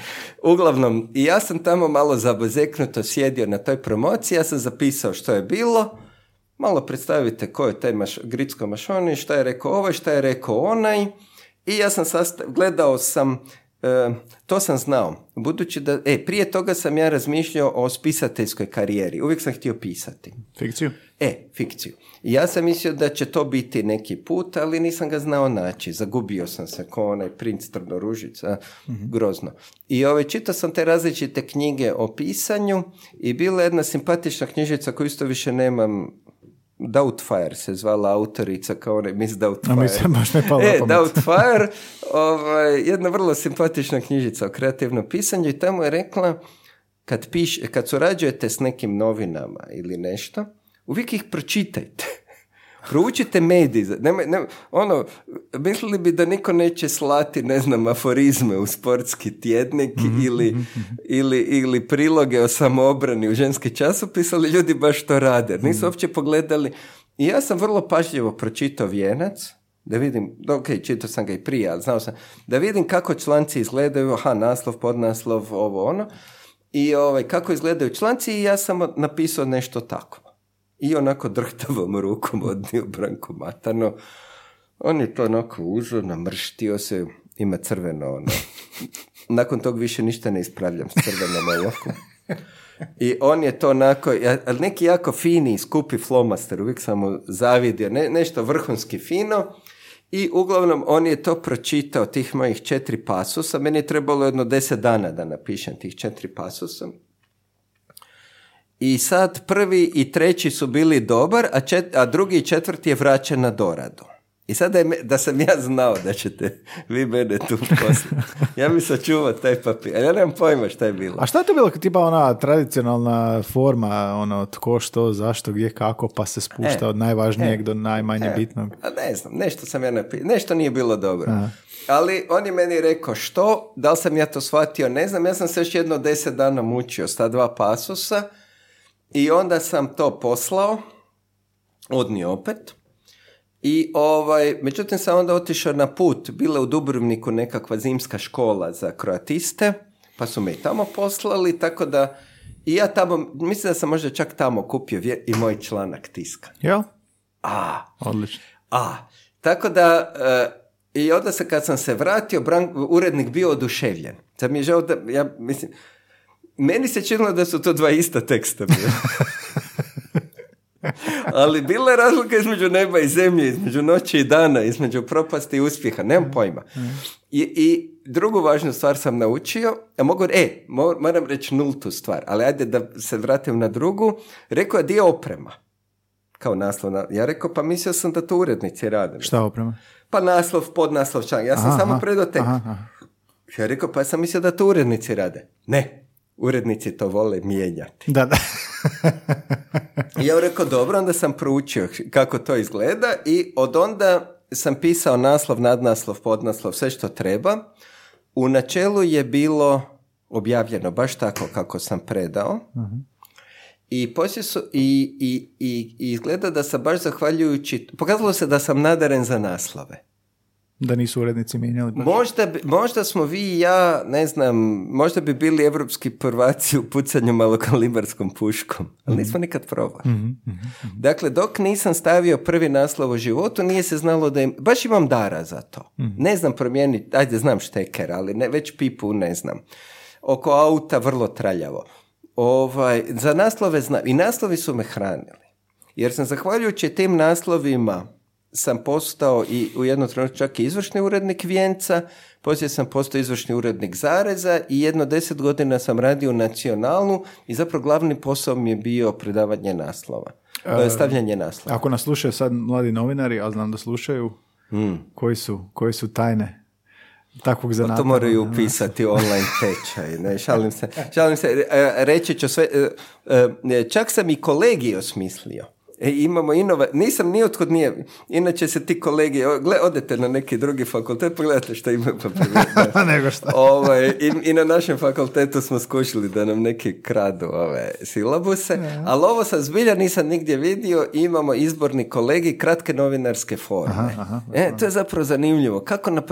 Uglavnom, i ja sam tamo malo zabozeknuto sjedio na toj promociji, ja sam zapisao što je bilo, malo predstavite ko je taj maš, Gricko Mašoni, šta je rekao ovaj, šta je rekao onaj, i ja sam sasta- gledao sam, e, to sam znao, budući da, e, prije toga sam ja razmišljao o spisateljskoj karijeri, uvijek sam htio pisati. Fikciju? E, fikciju. I ja sam mislio da će to biti neki put, ali nisam ga znao naći. Zagubio sam se ko onaj princ Trnoružica, grozno. I ove, čitao sam te različite knjige o pisanju i bila je jedna simpatična knjižica koju isto više nemam, Doubtfire se zvala autorica kao onaj Miss Doubtfire. A mi se baš ne palo E. Doubtfire, ovaj, jedna vrlo simpatična knjižica o kreativnom pisanju i tamo je rekla kad, piš, kad surađujete s nekim novinama ili nešto, uvijek ih pročitajte. Proučite medij. Nemoj- ono, mislili bi da niko neće slati, ne znam, aforizme u sportski tjednik ili, ili, ili priloge o samoobrani u ženski časopis, ali ljudi baš to rade. Nisu uopće pogledali. I ja sam vrlo pažljivo pročitao Vijenac, da vidim, ok, čitao sam ga i prije, ali znao sam, da vidim kako članci izgledaju, aha, naslov, podnaslov, ovo, ono, i ovaj, kako izgledaju članci i ja sam napisao nešto tako. I onako drhtavom rukom odnio Branko Matano. On je to onako uzeo, namrštio se, ima crveno ono. Nakon tog više ništa ne ispravljam s crvenom olovkom. I on je to onako, ali neki jako fini, skupi flomaster, uvijek sam mu zavidio, ne, nešto vrhunski fino. I uglavnom on je to pročitao, tih mojih četiri pasusa. Meni je trebalo jedno deset dana da napišem tih četiri pasusa. I sad prvi i treći su bili dobar, a, čet- a drugi i četvrti je vraćen na doradu. I sada je me- da sam ja znao da ćete vi mene tu poslati. Ja bi sačuvao taj papir. A ja nemam pojma šta je bilo. A šta je to bilo tipa ona tradicionalna forma, ono, tko, što, zašto, gdje, kako, pa se spušta E, od najvažnijeg e, do najmanje e. bitnog? A ne znam, nešto sam ja napisao, nešto nije bilo dobro. Ali on je meni rekao što, da li sam ja to shvatio, ne znam, ja sam se još jedno deset dana mučio s ta dva pasusa i onda sam to poslao, odnio opet. I ovaj, međutim sam onda otišao na put, bila je u Dubrovniku nekakva zimska škola za kroatiste, pa su me i tamo poslali, tako da i ja tamo, mislim da sam možda čak tamo kupio vje- i moj članak tiska. Jel? A, Odlično. a, tako da, e, i onda se kad sam se vratio, Bran- urednik bio oduševljen. Sad mi je žao da, ja mislim, meni se činilo da su to dva ista teksta bila. Ali bila je razlika između neba i zemlje, između noći i dana, između propasti i uspjeha, nemam pojma. I, I drugu važnu stvar sam naučio, a mogu, e, mo- moram reći nultu stvar, ali ajde da se vratim na drugu, rekao je dio oprema kao naslov. na- Ja rekao, pa mislio sam da to urednici rade. Šta oprema? Pa naslov, podnaslov, čak. Ja sam Aha, samo predao tekst. aha. Ja rekao, pa ja sam mislio da to urednici rade. Ne, urednici to vole mijenjati. Da, da. I ja rekao, dobro, onda sam proučio kako to izgleda i od onda sam pisao naslov, nadnaslov, podnaslov, sve što treba. U načelu je bilo objavljeno baš tako kako sam predao. I poslije su, i, i, i, i izgleda da sam baš zahvaljujući, pokazalo se da sam nadaren za naslove. Da nisu urednici mijenjali. Možda, bi- možda smo vi i ja, ne znam, možda bi bili evropski prvaci u pucanju malokalibarskom puškom, ali nismo nikad probali. Dakle, dok nisam stavio prvi naslov u životu, nije se znalo da im, baš imam dara za to. Ne znam promijeniti, ajde znam šteker, ali ne, već pipu ne znam. Oko auta vrlo traljavo. Ovaj, za naslove znam, i naslovi su me hranili. Jer sam zahvaljujući tim naslovima sam postao i u jednom trenutku čak i izvršni urednik Vijenca, poslije sam postao izvršni urednik Zareza i jedno deset godina sam radio u Nacionalu i zapravo glavni posao mi je bio predavanje naslova. E, stavljanje naslova. Ako nas slušaju sad mladi novinari, a znam da slušaju, koji, su, koji su tajne takvog zanata? Pa To moraju upisati online tečaj, ne, šalim se. Šalim se, e, reći ću sve, e, e, čak sam i kolegij osmislio. E, imamo inova, nisam ni otkud nije, inače se ti kolegi, o, gle, odete na neki drugi fakultet, pogledajte što imaju pa. Nego šta. ovaj, i, I na našem fakultetu smo skušali da nam neki kradu ove silabuse, ali ovo sam zbilja nisam nigdje vidio, imamo izborni kolegi kratke novinarske forme. e, to je zapravo zanimljivo. Kako nap...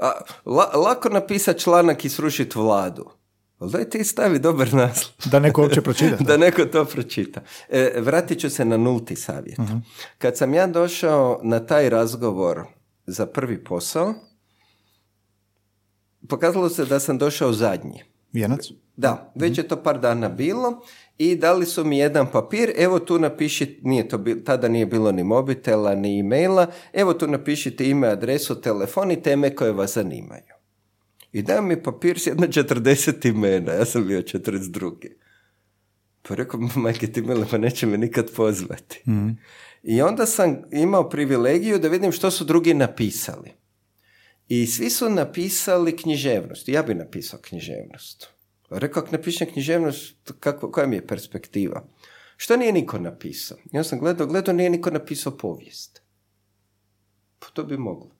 a, la- lako napisati članak i srušiti vladu. Ali daj ti stavi dobar naslov. Da neko uopće pročita. da neko to pročita. E, vratit ću se na nulti savjet. Kad sam ja došao na taj razgovor za prvi posao, pokazalo se da sam došao zadnji. Vijenac? Da, već je to par dana bilo i dali su mi jedan papir, evo tu napiši, nije to bil- tada nije bilo ni mobitela, ni e-maila, evo tu napišite ime, adresu, telefon i teme koje vas zanimaju. I dao mi papir s jedno 40 imena, ja sam bio 42. Pa rekao, majke ti mile, pa neće me nikad pozvati. I onda sam imao privilegiju da vidim što su drugi napisali. I svi su napisali književnost. Ja bi napisao književnost. Rekao, ako napišem književnost, kako, koja mi je perspektiva? Što nije niko napisao? Ja sam gledao, gledao, nije niko napisao povijest. Pa to bi moglo.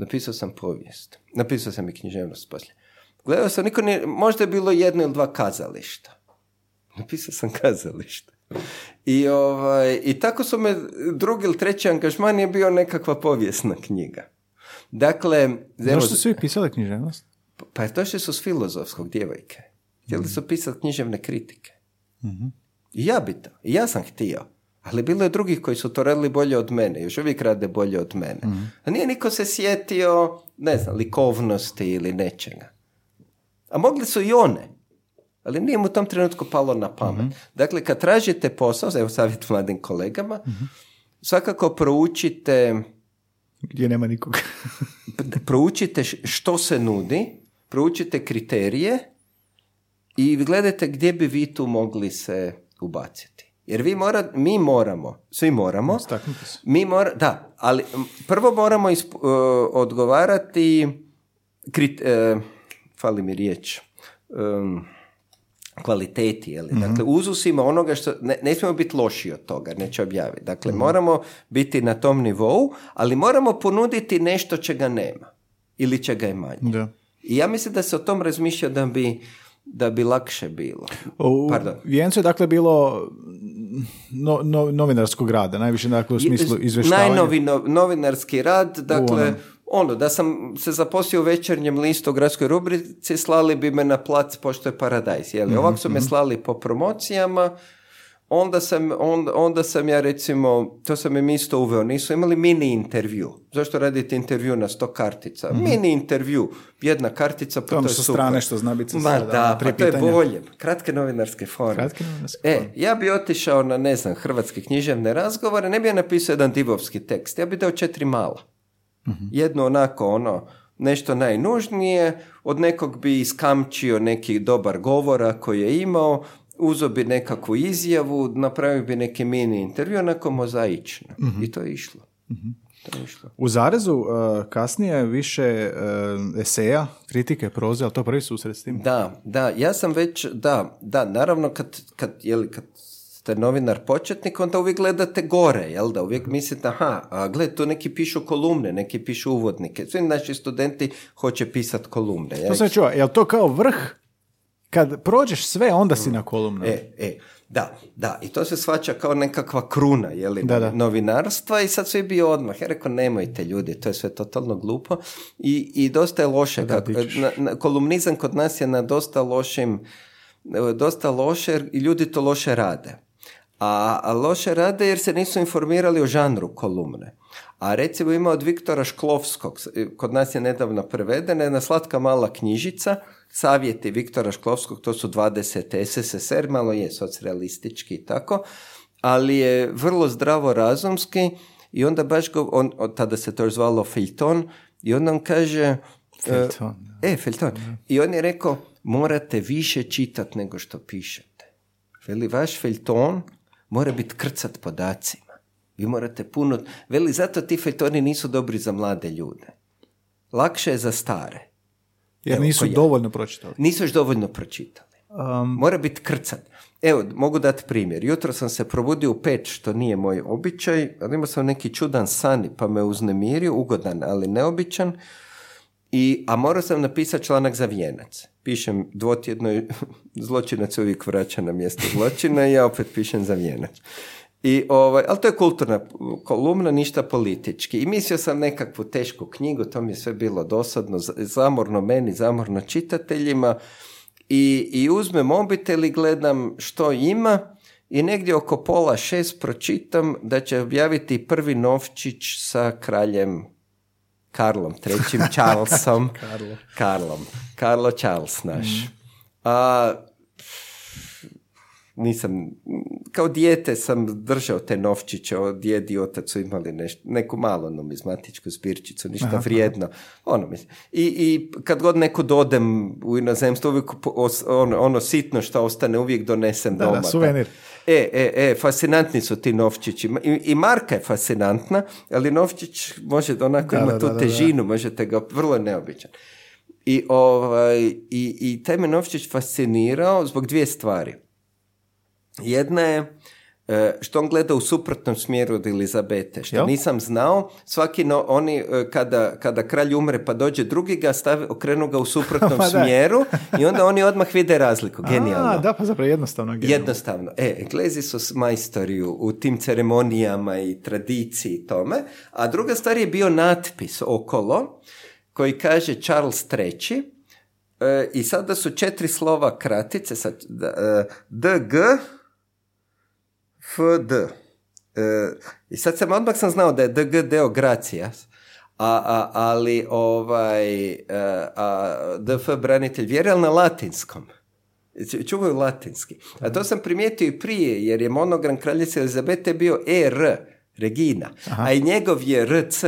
Napisao sam povijest. Napisao sam i književnost poslije. Gledao sam, niko nije, možda je bilo jedno ili dva kazališta. Napisao sam kazalište. I, ovaj, I tako su me, drugi ili treći angažman je bio nekakva povijesna knjiga. Dakle, Zašto su svi pisali književnost? pa došli su s filozofskog djevojke. Htjeli su pisati književne kritike. I ja bi to. I ja sam htio. Ali bilo je drugih koji su to radili bolje od mene. Još uvijek rade bolje od mene. A nije niko se sjetio, ne znam, likovnosti ili nečega. A mogli su i one. Ali nije mu u tom trenutku palo na pamet. Dakle, kad tražite posao, evo savjet mladim kolegama, svakako proučite Gdje nema nikog. proučite što se nudi, proučite kriterije i gledajte gdje bi vi tu mogli se ubaciti. Jer vi mora, mi moramo, svi moramo, mi mora, da, ali prvo moramo isp- e, odgovarati krit, e, fali mi riječ, em, kvaliteti, je li? dakle uzusima onoga što, ne, ne smijemo biti loši od toga, neće objaviti. Dakle, moramo biti na tom nivou, ali moramo ponuditi nešto čega nema ili čega je manje. Da. I ja mislim da se o tom razmišlja da bi, da bi lakše bilo. U Pardon. Vijencu je dakle bilo no, no- novinarskog rada, najviše dakle u smislu izvještavanja. Najnovi no- novinarski rad, dakle, ono, da sam se zaposlio u večernjem listu u gradskoj rubrici, slali bi me na plac pošto je paradajz. Jeli? Ovako su me slali po promocijama, onda sam, onda, onda sam ja recimo, to sam im isto uveo, nisu imali mini intervju. Zašto radite intervju na sto kartica? Mini intervju, jedna kartica, pa To to, ono je sa super. strane što zna biti Ma da, tri pa to je bolje. Kratke novinarske forme. Kratke novinarske E, forme. ja bi otišao na, ne znam, hrvatske književne razgovore, ne bi ja napisao jedan divovski tekst, ja bi dao četiri mala. Jedno onako, ono, nešto najnužnije, od nekog bi iskamčio neki dobar govora koji je imao, uzo bi nekakvu izjavu, napravio bi neki mini intervju, onako mozaično. I to je išlo. To je išlo. U zarezu uh, kasnije više uh, eseja, kritike, proze, ali to prvi susret s tim. Da, da, ja sam već, da, da, naravno kad, kad, jeli, kad ste novinar početnik, onda uvijek gledate gore, jel da, uvijek mislite, aha, a gled, tu neki pišu kolumne, neki pišu uvodnike, svi naši studenti hoće pisati kolumne. Ja To sam čuo, je li to kao vrh kad prođeš sve, onda si na kolumnu. E, e, da, da, i to se svača kao nekakva kruna, je li, Da, da. novinarstva i sad svi bio odmah. Ja rekao, nemojte ljudi, to je sve totalno glupo i, i dosta je loše. Da, kako- na, na- kolumnizam kod nas je na dosta lošim, e, dosta loše i ljudi to loše rade. A, a loše rade jer se nisu informirali o žanru kolumne. A recimo ima od Viktora Šklovskog, kod nas je nedavno prevedena jedna slatka mala knjižica, savjeti Viktora Šklovskog, to su 20. SSSR, malo je socrealistički i tako, ali je vrlo zdravo razumski i onda baš go, on, od tada se to zvalo Filton, i on kaže... Feljton, E, Felton. I on je rekao, morate više čitati nego što pišete. Veli, vaš Felton mora biti krcat podacima. Vi morate puno... Veli, zato ti Feltoni nisu dobri za mlade ljude. Lakše je za stare. Jer Evo, nisu ko ja. dovoljno pročitali. Nisu još dovoljno pročitali. Um, Mora biti krcat. Evo, mogu dati primjer. Jutro sam se probudio u pet, što nije moj običaj, ali imao sam neki čudan san, pa me uznemirio, ugodan, ali neobičan. I, a morao sam napisati članak za vijenac. Pišem dvotjedno, zločinac uvijek vraća na mjesto zločina i ja opet pišem za vijenac. I, ovaj, ali to je kulturna kolumna, ništa politički. I mislio sam nekakvu tešku knjigu, to mi je sve bilo dosadno, zamorno meni, zamorno čitateljima. I, i uzmem mobitel i gledam što ima i negdje oko pola šest pročitam da će objaviti prvi novčić sa kraljem Karlom III. Charlesom. Karlo. Karlom. Karlo Charles naš. A nisam, kao dijete sam držao te novčiće, od djed i otac su imali neš, neku malu numizmatičku zbirčicu, ništa vrijedno. Ono, mislim. I, I kad god neko dodem u inozemstvo, uvijek os- ono, ono sitno što ostane, uvijek donesem Da, da, doma. suvenir. E, e, e, fascinantni su ti novčići. I, I marka je fascinantna, ali novčić može da onako Da, ima da, tu da, da, da. težinu, možete ga, vrlo je neobičan. I, ovaj, i, i taj me novčić fascinirao zbog dvije stvari. Jedna je e, što on gleda u suprotnom smjeru od Elizabete, što Jel? nisam znao. Svaki no, oni, e, kada, kada kralj umre pa dođe drugi ga stave, okrenu ga u suprotnom da. smjeru i onda oni odmah vide razliku. Genijalno. A, da, pa zapravo jednostavno. genijalno. Jednostavno. E, Englezi su majstori u, tim ceremonijama i tradiciji i tome. A druga stvar je bio natpis okolo koji kaže Charles III. E, I sada su četiri slova kratice. Sad, e, DG FD. E, I sad sam odmah sam znao da je DG deo Gracias. A, a, ali ovaj e, a, DF branitelj vjere, ali na latinskom. Ču- Čuvaju latinski. A to sam primijetio i prije, jer je monogram kraljice Elizabete bio ER, Regina, a i njegov je RC,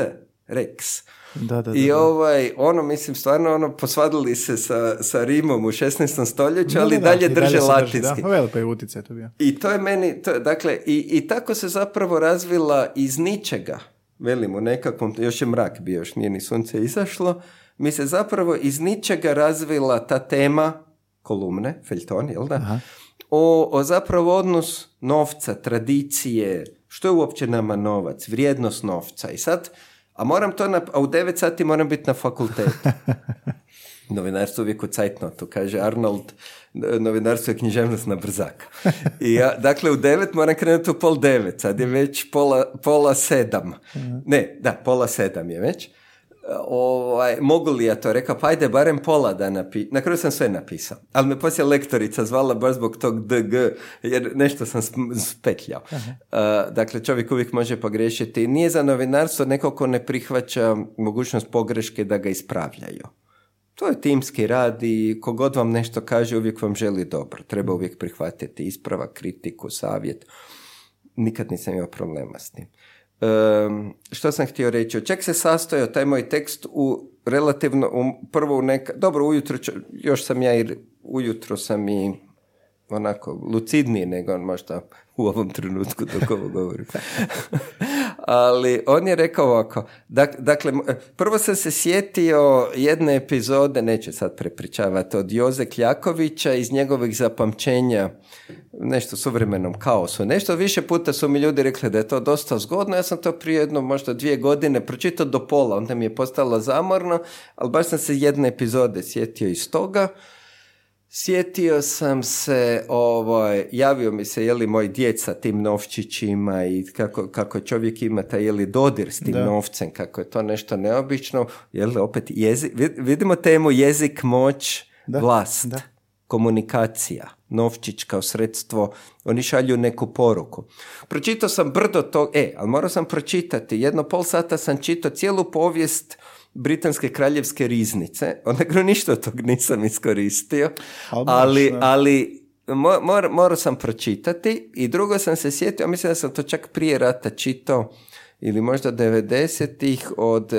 Rex. Da, da, da, I da. ovaj, ono, mislim, stvarno, ono, posvadili se sa, sa Rimom u 16. stoljeću, Da, ali da, da, dalje drže se latinski. Da, veliko je utjecaj to bio. I to je meni, to, dakle, i, i tako se zapravo razvila iz ničega, velim, u nekakvom, još je mrak bio, još nije ni sunce izašlo, mi se zapravo iz ničega razvila ta tema kolumne, feljton, jel da? O, o zapravo odnos novca, tradicije, što je uopće nama novac, vrijednost novca. I sad, a moram to, na, a u 9 sati moram biti na fakultetu. Novinarstvo uvijek u cajtnotu, kaže Arnold, novinarstvo je književnost na brzak. I ja, dakle, u devet moram krenuti u pol devet, sad je već pola, pola sedam. Ne, da, pola sedam je već. Ovaj, mogu li ja to? Rekao, pa ajde, barem pola da napi... Na kraju sam sve napisao. Ali me poslije lektorica zvala baš zbog tog DG, jer nešto sam spetljao. Uh, dakle, čovjek uvijek može pogriješiti. Nije za novinarstvo neko ko ne prihvaća mogućnost pogreške da ga ispravljaju. To je timski rad i kogod vam nešto kaže uvijek vam želi dobro. Treba uvijek prihvatiti ispravak, kritiku, savjet. Nikad nisam imao problema s tim. Ehm, što sam htio reći? Od se sastojao taj moj tekst u relativno, u, prvo u neka, dobro ujutro, ću- još sam ja i ujutro sam i onako lucidniji nego on možda u ovom trenutku dok ovo govorim. Ali on je rekao ovako, dak- dakle, prvo sam se sjetio jedne epizode, neću sad prepričavati, od Joze Kljakovića iz njegovih zapamćenja nešto suvremenom kaosu. Nešto više puta su mi ljudi rekli da je to dosta zgodno, ja sam to prije jedno možda dvije godine pročitao do pola, onda mi je postalo zamorno, ali baš sam se jedne epizode sjetio iz toga. Sjetio sam se, ovaj, javio mi se, je li moj djeca tim novčićima i kako, kako čovjek ima taj, je li dodir s tim novcem, kako je to nešto neobično, je li opet jezik, vidimo temu jezik, moć, vlast, komunikacija, novčić kao sredstvo, oni šalju neku poruku. Pročitao sam brdo to, e, ali morao sam pročitati, jedno pol sata sam čitao cijelu povijest britanske kraljevske riznice, onda ništa od tog nisam iskoristio, ali, ali mor, morao sam pročitati i drugo sam se sjetio, mislim da sam to čak prije rata čitao, ili možda 90-ih od uh,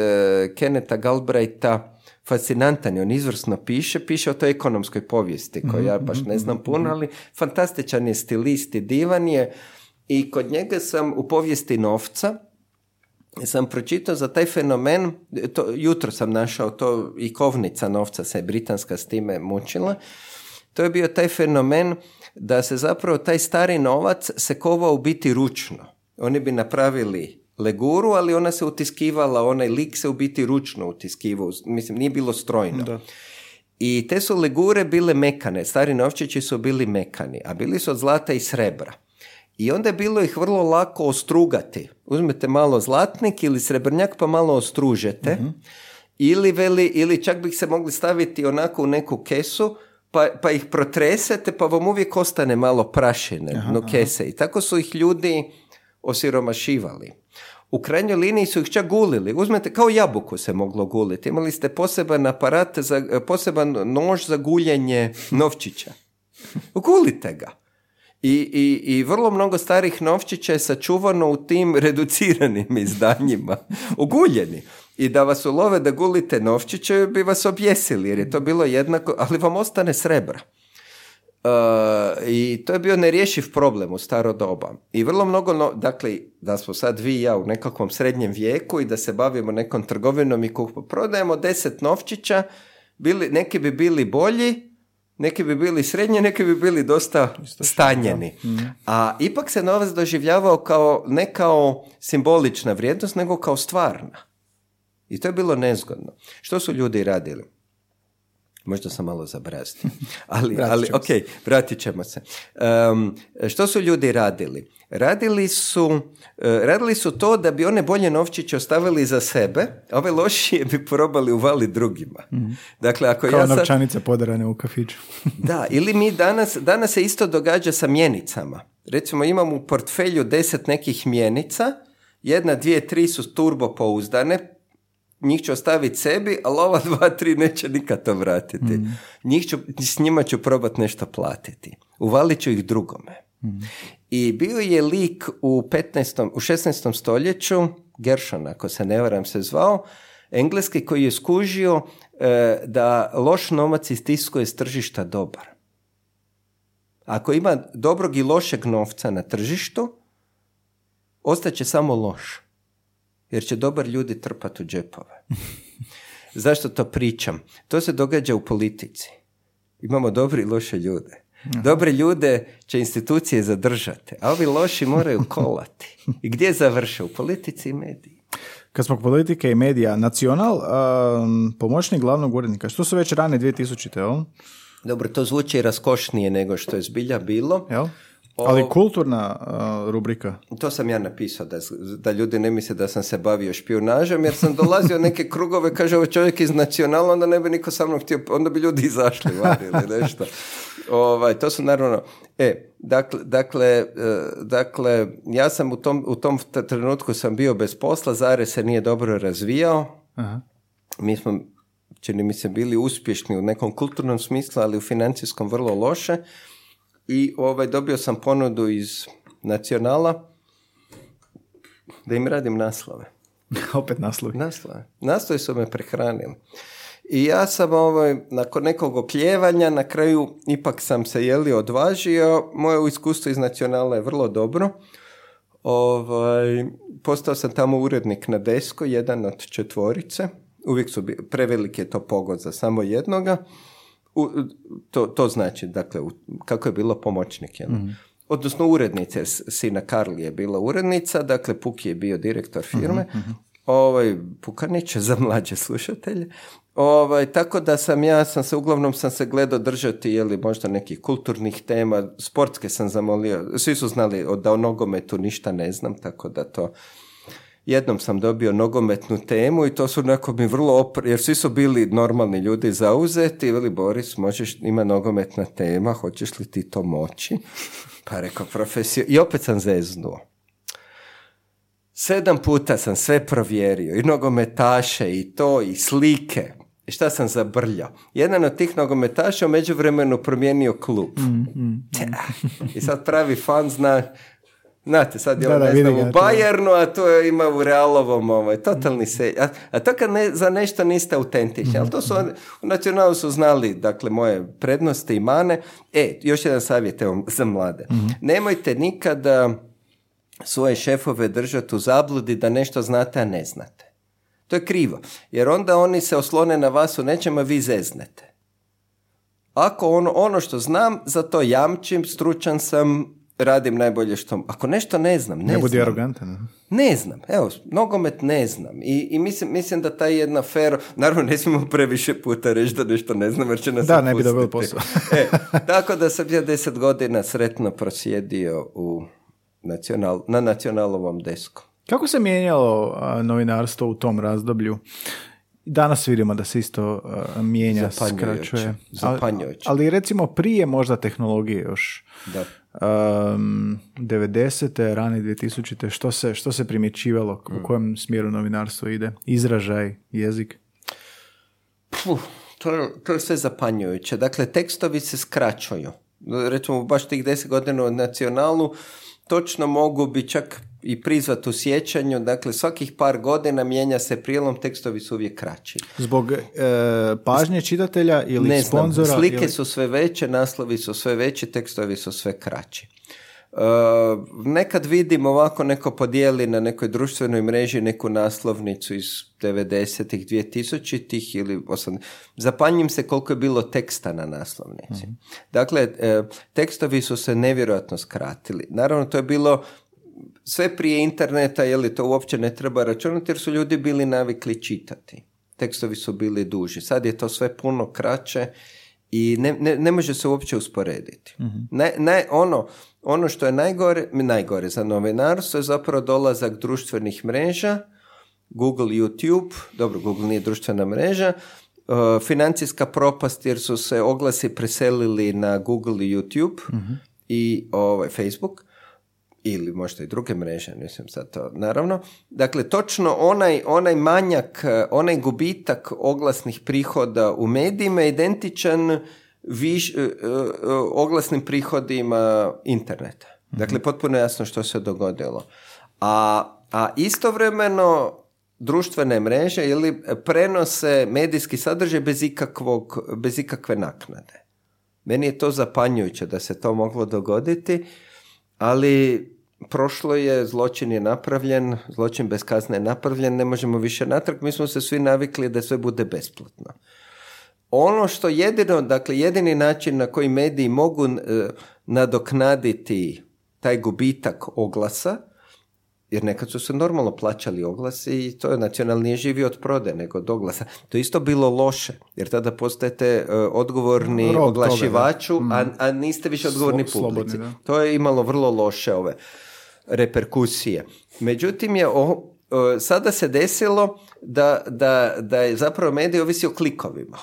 Keneta Galbraitha, fascinantan je, on izvrsno piše, piše o toj ekonomskoj povijesti koju ja baš ne znam puno, ali fantastičan je stilist i divan je. I kod njega sam u povijesti novca sam pročitao za taj fenomen, to, jutro sam našao to i kovnica novca se britanska s time mučila, to je bio taj fenomen da se zapravo taj stari novac se kovao u biti ručno. Oni bi napravili leguru, ali ona se utiskivala, onaj lik se u biti ručno utiskivao, mislim nije bilo strojno. Da. I te su legure bile mekane, stari novčići su bili mekani, a bili su od zlata i srebra. I onda je bilo ih vrlo lako ostrugati. Uzmete malo zlatnik ili srebrnjak pa malo ostružete. Mhm. Ili, veli, ili čak bih se mogli staviti onako u neku kesu pa, pa ih protresete pa vam uvijek ostane malo prašine no kese. I tako su ih ljudi osiromašivali. U krajnjoj liniji su ih čak gulili. Uzmete, kao jabuku se moglo guliti. Imali ste poseban aparat, za, poseban nož za guljenje novčića. Gulite ga. I, i, I vrlo mnogo starih novčića je sačuvano u tim reduciranim izdanjima. Uguljeni. I da vas ulove da gulite novčiće bi vas objesili jer je to bilo jednako, ali vam ostane srebra. Uh, I to je bio nerješiv problem u staro doba. I vrlo mnogo, no, dakle, da smo sad vi i ja u nekakvom srednjem vijeku i da se bavimo nekom trgovinom i prodajemo deset novčića, bili, neki bi bili bolji, neki bi bili srednji, neki bi bili dosta stanjeni. Mhm. A ipak se novac doživljavao kao, ne kao simbolična vrijednost, nego kao stvarna. I to je bilo nezgodno. Što su ljudi radili? Možda sam malo zabrazio. Ali, ali ok, vratit ćemo se. Um, što su ljudi radili? Radili su, uh, radili su to da bi one bolje novčiće ostavili za sebe, a ove lošije bi probali uvali drugima. mm Dakle, ako Kao ja sad... novčanice podarane u kafiću. da, ili mi danas, danas se isto događa sa mjenicama. Recimo imam u portfelju deset nekih mjenica, jedna, dvije, tri su turbo pouzdane, njih ću ostaviti sebi, ali ova dva, tri neće nikad to vratiti. Mm. Njih ću, s njima ću probati nešto platiti. Uvalit ću ih drugome. I bio je lik u, 15. u 16. stoljeću, Gershon, ako se ne varam se zvao, engleski koji je skužio e, da loš novac istiskuje s tržišta dobar. Ako ima dobrog i lošeg novca na tržištu, ostaće samo loš jer će dobar ljudi trpati u džepove. Zašto to pričam? To se događa u politici. Imamo dobri i loše ljude. Dobre ljude će institucije zadržati, a ovi loši moraju kolati. I gdje završe? U politici i mediji. Kad smo politike i medija, nacional, um, pomoćnik glavnog urednika, što su već rane 2000-te, jel? Dobro, to zvuči raskošnije nego što je zbilja bilo. Jel? Ali kulturna rubrika. To sam ja napisao, da, da ljudi ne misle da sam se bavio špionažem, jer sam dolazio neke krugove, kaže ovo čovjek iz nacionala, onda ne bi niko sa mnom htio, onda bi ljudi izašli van ili nešto. Ovaj, to su naravno, e, dakle, dakle, e, dakle, ja sam u tom, u tom trenutku sam bio bez posla, Zare se nije dobro razvijao, Aha. mi smo, čini mi se, bili uspješni u nekom kulturnom smislu, ali u financijskom vrlo loše, i ovaj, dobio sam ponudu iz nacionala da im radim naslove. Opet naslovi. Naslove. Naslovi su me prehranili. I ja sam ovaj, nakon nekog okljevanja na kraju ipak sam se jeli odvažio. Moje iskustvo iz nacionala je vrlo dobro. Ovaj, postao sam tamo urednik na desko, jedan od četvorice. Uvijek su preveliki je to pogod za samo jednoga. U, to, to znači, dakle, kako je bilo pomoćnik, jel? mm odnosno urednice, sina Karli je bila urednica, dakle Puki je bio direktor firme, mm-hmm. ovaj Pukanić za mlađe slušatelje, Ovaj, tako da sam ja, sam se, uglavnom sam se gledao držati, jeli možda nekih kulturnih tema, sportske sam zamolio, svi su znali da o nogometu ništa ne znam, tako da to jednom sam dobio nogometnu temu i to su neko mi vrlo opr... jer svi su bili normalni ljudi zauzeti, veli Boris, možeš, ima nogometna tema, hoćeš li ti to moći? Pa rekao profesiju, i opet sam zeznuo. Sedam puta sam sve provjerio, i nogometaše, i to, i slike. I šta sam zabrljao? Jedan od tih nogometaša u međuvremenu promijenio klub. I sad pravi fan zna Znate, sad je Da, on, da, ne znam, ga, u. Bajernu, a to je ima u Realovom, ovaj, totalni se... A, a to kad ne, za nešto niste autentični, ali to su, oni- u nacionalu su znali, dakle, moje prednosti i mane. E, još jedan savjet evo, za mlade. Nemojte nikada svoje šefove držati u zabludi da nešto znate, a ne znate. To je krivo, jer onda oni se oslone na vas u nečemu, a vi zeznete. Ako ono, ono što znam, za to jamčim, stručan sam, radim najbolje što... Ako nešto ne znam, ne, Ne budi znam. arogantan. Ne znam, evo, nogomet ne znam. I, i mislim, mislim da ta jedna fer, naravno ne smijemo previše puta reći da nešto ne znam jer će nas Da, ne bi dobili posao. e, tako da sam ja deset godina sretno prosjedio u nacional, na nacionalovom desku. Kako se mijenjalo novinarstvo u tom razdoblju? Danas vidimo da se isto a, mijenja, skraćuje. Ali-. Ali, recimo prije možda tehnologije još. Da. Um, 90. rani 2000. Što se, što se primjećivalo? Mm. U kojem smjeru novinarstvo ide? Izražaj, jezik? Puh, to, to je sve zapanjujuće. Dakle, tekstovi se skraćuju. Recimo, baš tih deset godina u nacionalu točno mogu bi čak i prizvat u sjećanju. Dakle, svakih par godina mijenja se prijelom, tekstovi su uvijek kraći. Zbog e, pažnje čitatelja ili ne znam, sponzora? slike ili... su sve veće, naslovi su sve veći, tekstovi su sve kraći. E, nekad vidim ovako neko podijeli na nekoj društvenoj mreži neku naslovnicu iz 90-ih, 2000-ih ili 80 Zapanjim se koliko je bilo teksta na naslovnici. Dakle, e, tekstovi su se nevjerojatno skratili. Naravno, to je bilo sve prije interneta, je li to uopće ne treba računati jer su ljudi bili navikli čitati. Tekstovi su bili duži. Sad je to sve puno kraće i ne, ne, ne može se uopće usporediti. Ne, ne, ono, ono što je najgore, najgore za novinarstvo je zapravo dolazak društvenih mreža, Google, YouTube, dobro, Google nije društvena mreža, uh, financijska propast jer su se oglasi preselili na Google i YouTube i ovaj, Facebook ili možda i druge mreže, nisam sad to, naravno. Dakle, točno onaj, onaj manjak, eh, onaj gubitak oglasnih prihoda u medijima je identičan viš, eh, eh, oglasnim prihodima interneta. Dakle, potpuno jasno što se dogodilo. A, a istovremeno društvene mreže ili prenose medijski sadržaj bez, ikakvog, bez ikakve naknade. Meni je to zapanjujuće da se to moglo dogoditi, ali prošlo je, zločin je napravljen, zločin bez kazne je napravljen, ne možemo više natrag, mi smo se svi navikli da sve bude besplatno. Ono što jedino, dakle jedini način na koji mediji mogu e, nadoknaditi taj gubitak oglasa, jer nekad su se normalno plaćali oglasi i to je nacionalni nije živio od prode nego od oglasa. To je isto bilo loše, jer tada postajete e, odgovorni Rob toga, oglašivaču, a, a niste više odgovorni Slo- slobodni, publici. da. To je imalo vrlo loše ove reperkusije. Međutim, je o- e, sada se desilo da, da, da je zapravo medij ovisi o klikovima.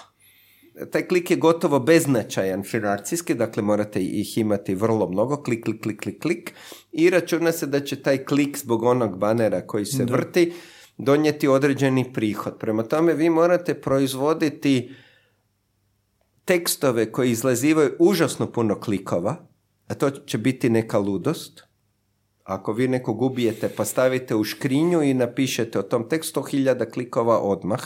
Taj klik je gotovo beznačajan financijski, dakle morate ih imati vrlo mnogo, klik, klik, klik, klik, klik i računa se da će taj klik zbog onog banera koji se vrti donijeti određeni prihod. Prema tome vi morate proizvoditi tekstove koji izlazivaju užasno puno klikova, a to će biti neka ludost. Ako vi nekog ubijete pa stavite u škrinju i napišete o tom tekstu 100.000 klikova odmah,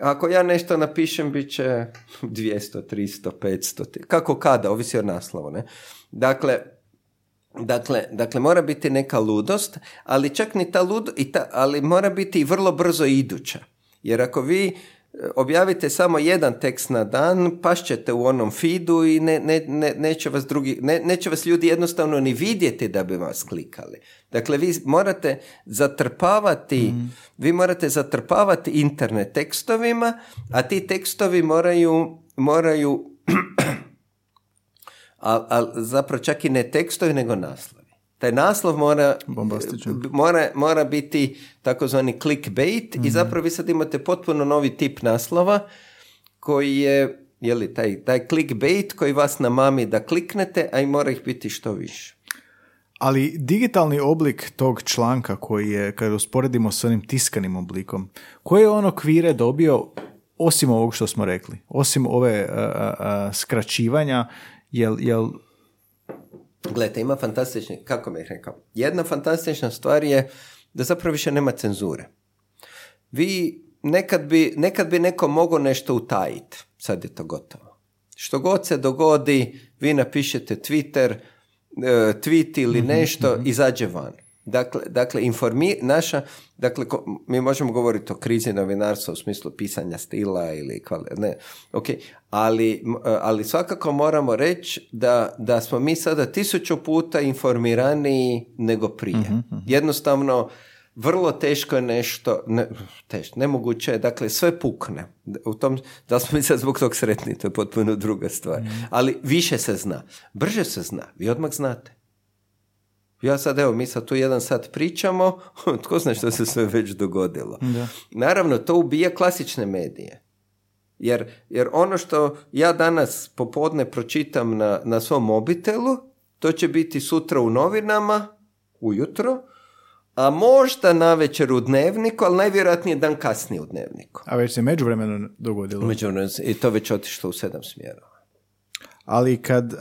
ako ja nešto napišem, bit će 200, 300, 500, ti- kako kada, ovisi o naslovu, ne? Dakle, Dakle, dakle, mora biti neka ludost, ali čak ni ta ludo, i ta, ali mora biti i vrlo brzo iduća. Jer ako vi objavite samo jedan tekst na dan, pašćete u onom feedu i ne, ne, ne, neće, vas drugi, ne, neće vas ljudi jednostavno ni vidjeti da bi vas klikali. Dakle, vi morate zatrpavati, vi morate zatrpavati internet tekstovima, a ti tekstovi moraju, moraju a, a zapravo čak i ne tekstovi, nego naslovi. Taj naslov mora, mora, mora biti takozvani clickbait i zapravo vi sad imate potpuno novi tip naslova koji je, je li, taj, taj clickbait koji vas namami da kliknete, a i mora ih biti što više. Ali digitalni oblik tog članka koji je, kada usporedimo s onim tiskanim oblikom, koje je on okvire dobio osim ovog što smo rekli, osim ove a, a, a, skraćivanja, jel, jel Gledajte, ima fantastični, kako bih rekao, jedna fantastična stvar je da zapravo više nema cenzure. Vi, nekad bi, nekad bi neko mogao nešto utajiti, sad je to gotovo. Što god se dogodi, vi napišete Twitter, e, tweet ili nešto, izađe van. Dakle, dakle informi, naša, dakle, ko- mi možemo govoriti o krizi novinarstva u smislu pisanja stila ili kvali, ne, ok, ali, ali svakako moramo reći da, da smo mi sada tisuću puta informiraniji nego prije. Jednostavno, vrlo teško je nešto, ne, teško, nemoguće je, dakle, sve pukne. U tom, da smo mi sad zbog tog sretni, to je potpuno druga stvar. Ali više se zna, brže se zna, vi odmah znate. Ja sad, evo, mi sad tu jedan sat pričamo, tko zna što se sve već dogodilo. Naravno, to ubija klasične medije. Jer, jer ono što ja danas popodne pročitam na, na svom mobitelu, to će biti sutra u novinama, ujutro, a možda na večer u dnevniku, ali najvjerojatnije dan kasnije u dnevniku. a već se međuvremeno dogodilo. Međuvremeno, I to već otišlo u sedam smjerova. Ali kad um,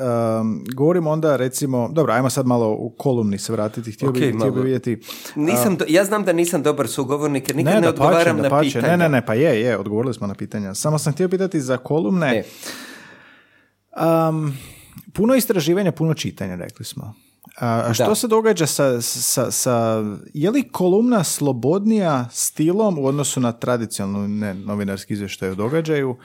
govorimo onda recimo, dobro, ajmo sad malo u kolumni se vratiti, htio bi, Ok, htio bi vidjeti. Nisam do- ja znam da nisam dobar sugovornik jer nikad ne, dapače, odgovaram na dapače. pitanja. Ne, ne, ne, pa je, je, odgovorili smo na pitanja. Samo sam htio pitati za kolumne. E. Um, puno istraživanja, puno čitanja, rekli smo. A, što Da. se događa sa, sa, sa, je li kolumna slobodnija stilom u odnosu na tradicionalnu ne, novinarski izvještaj o događaju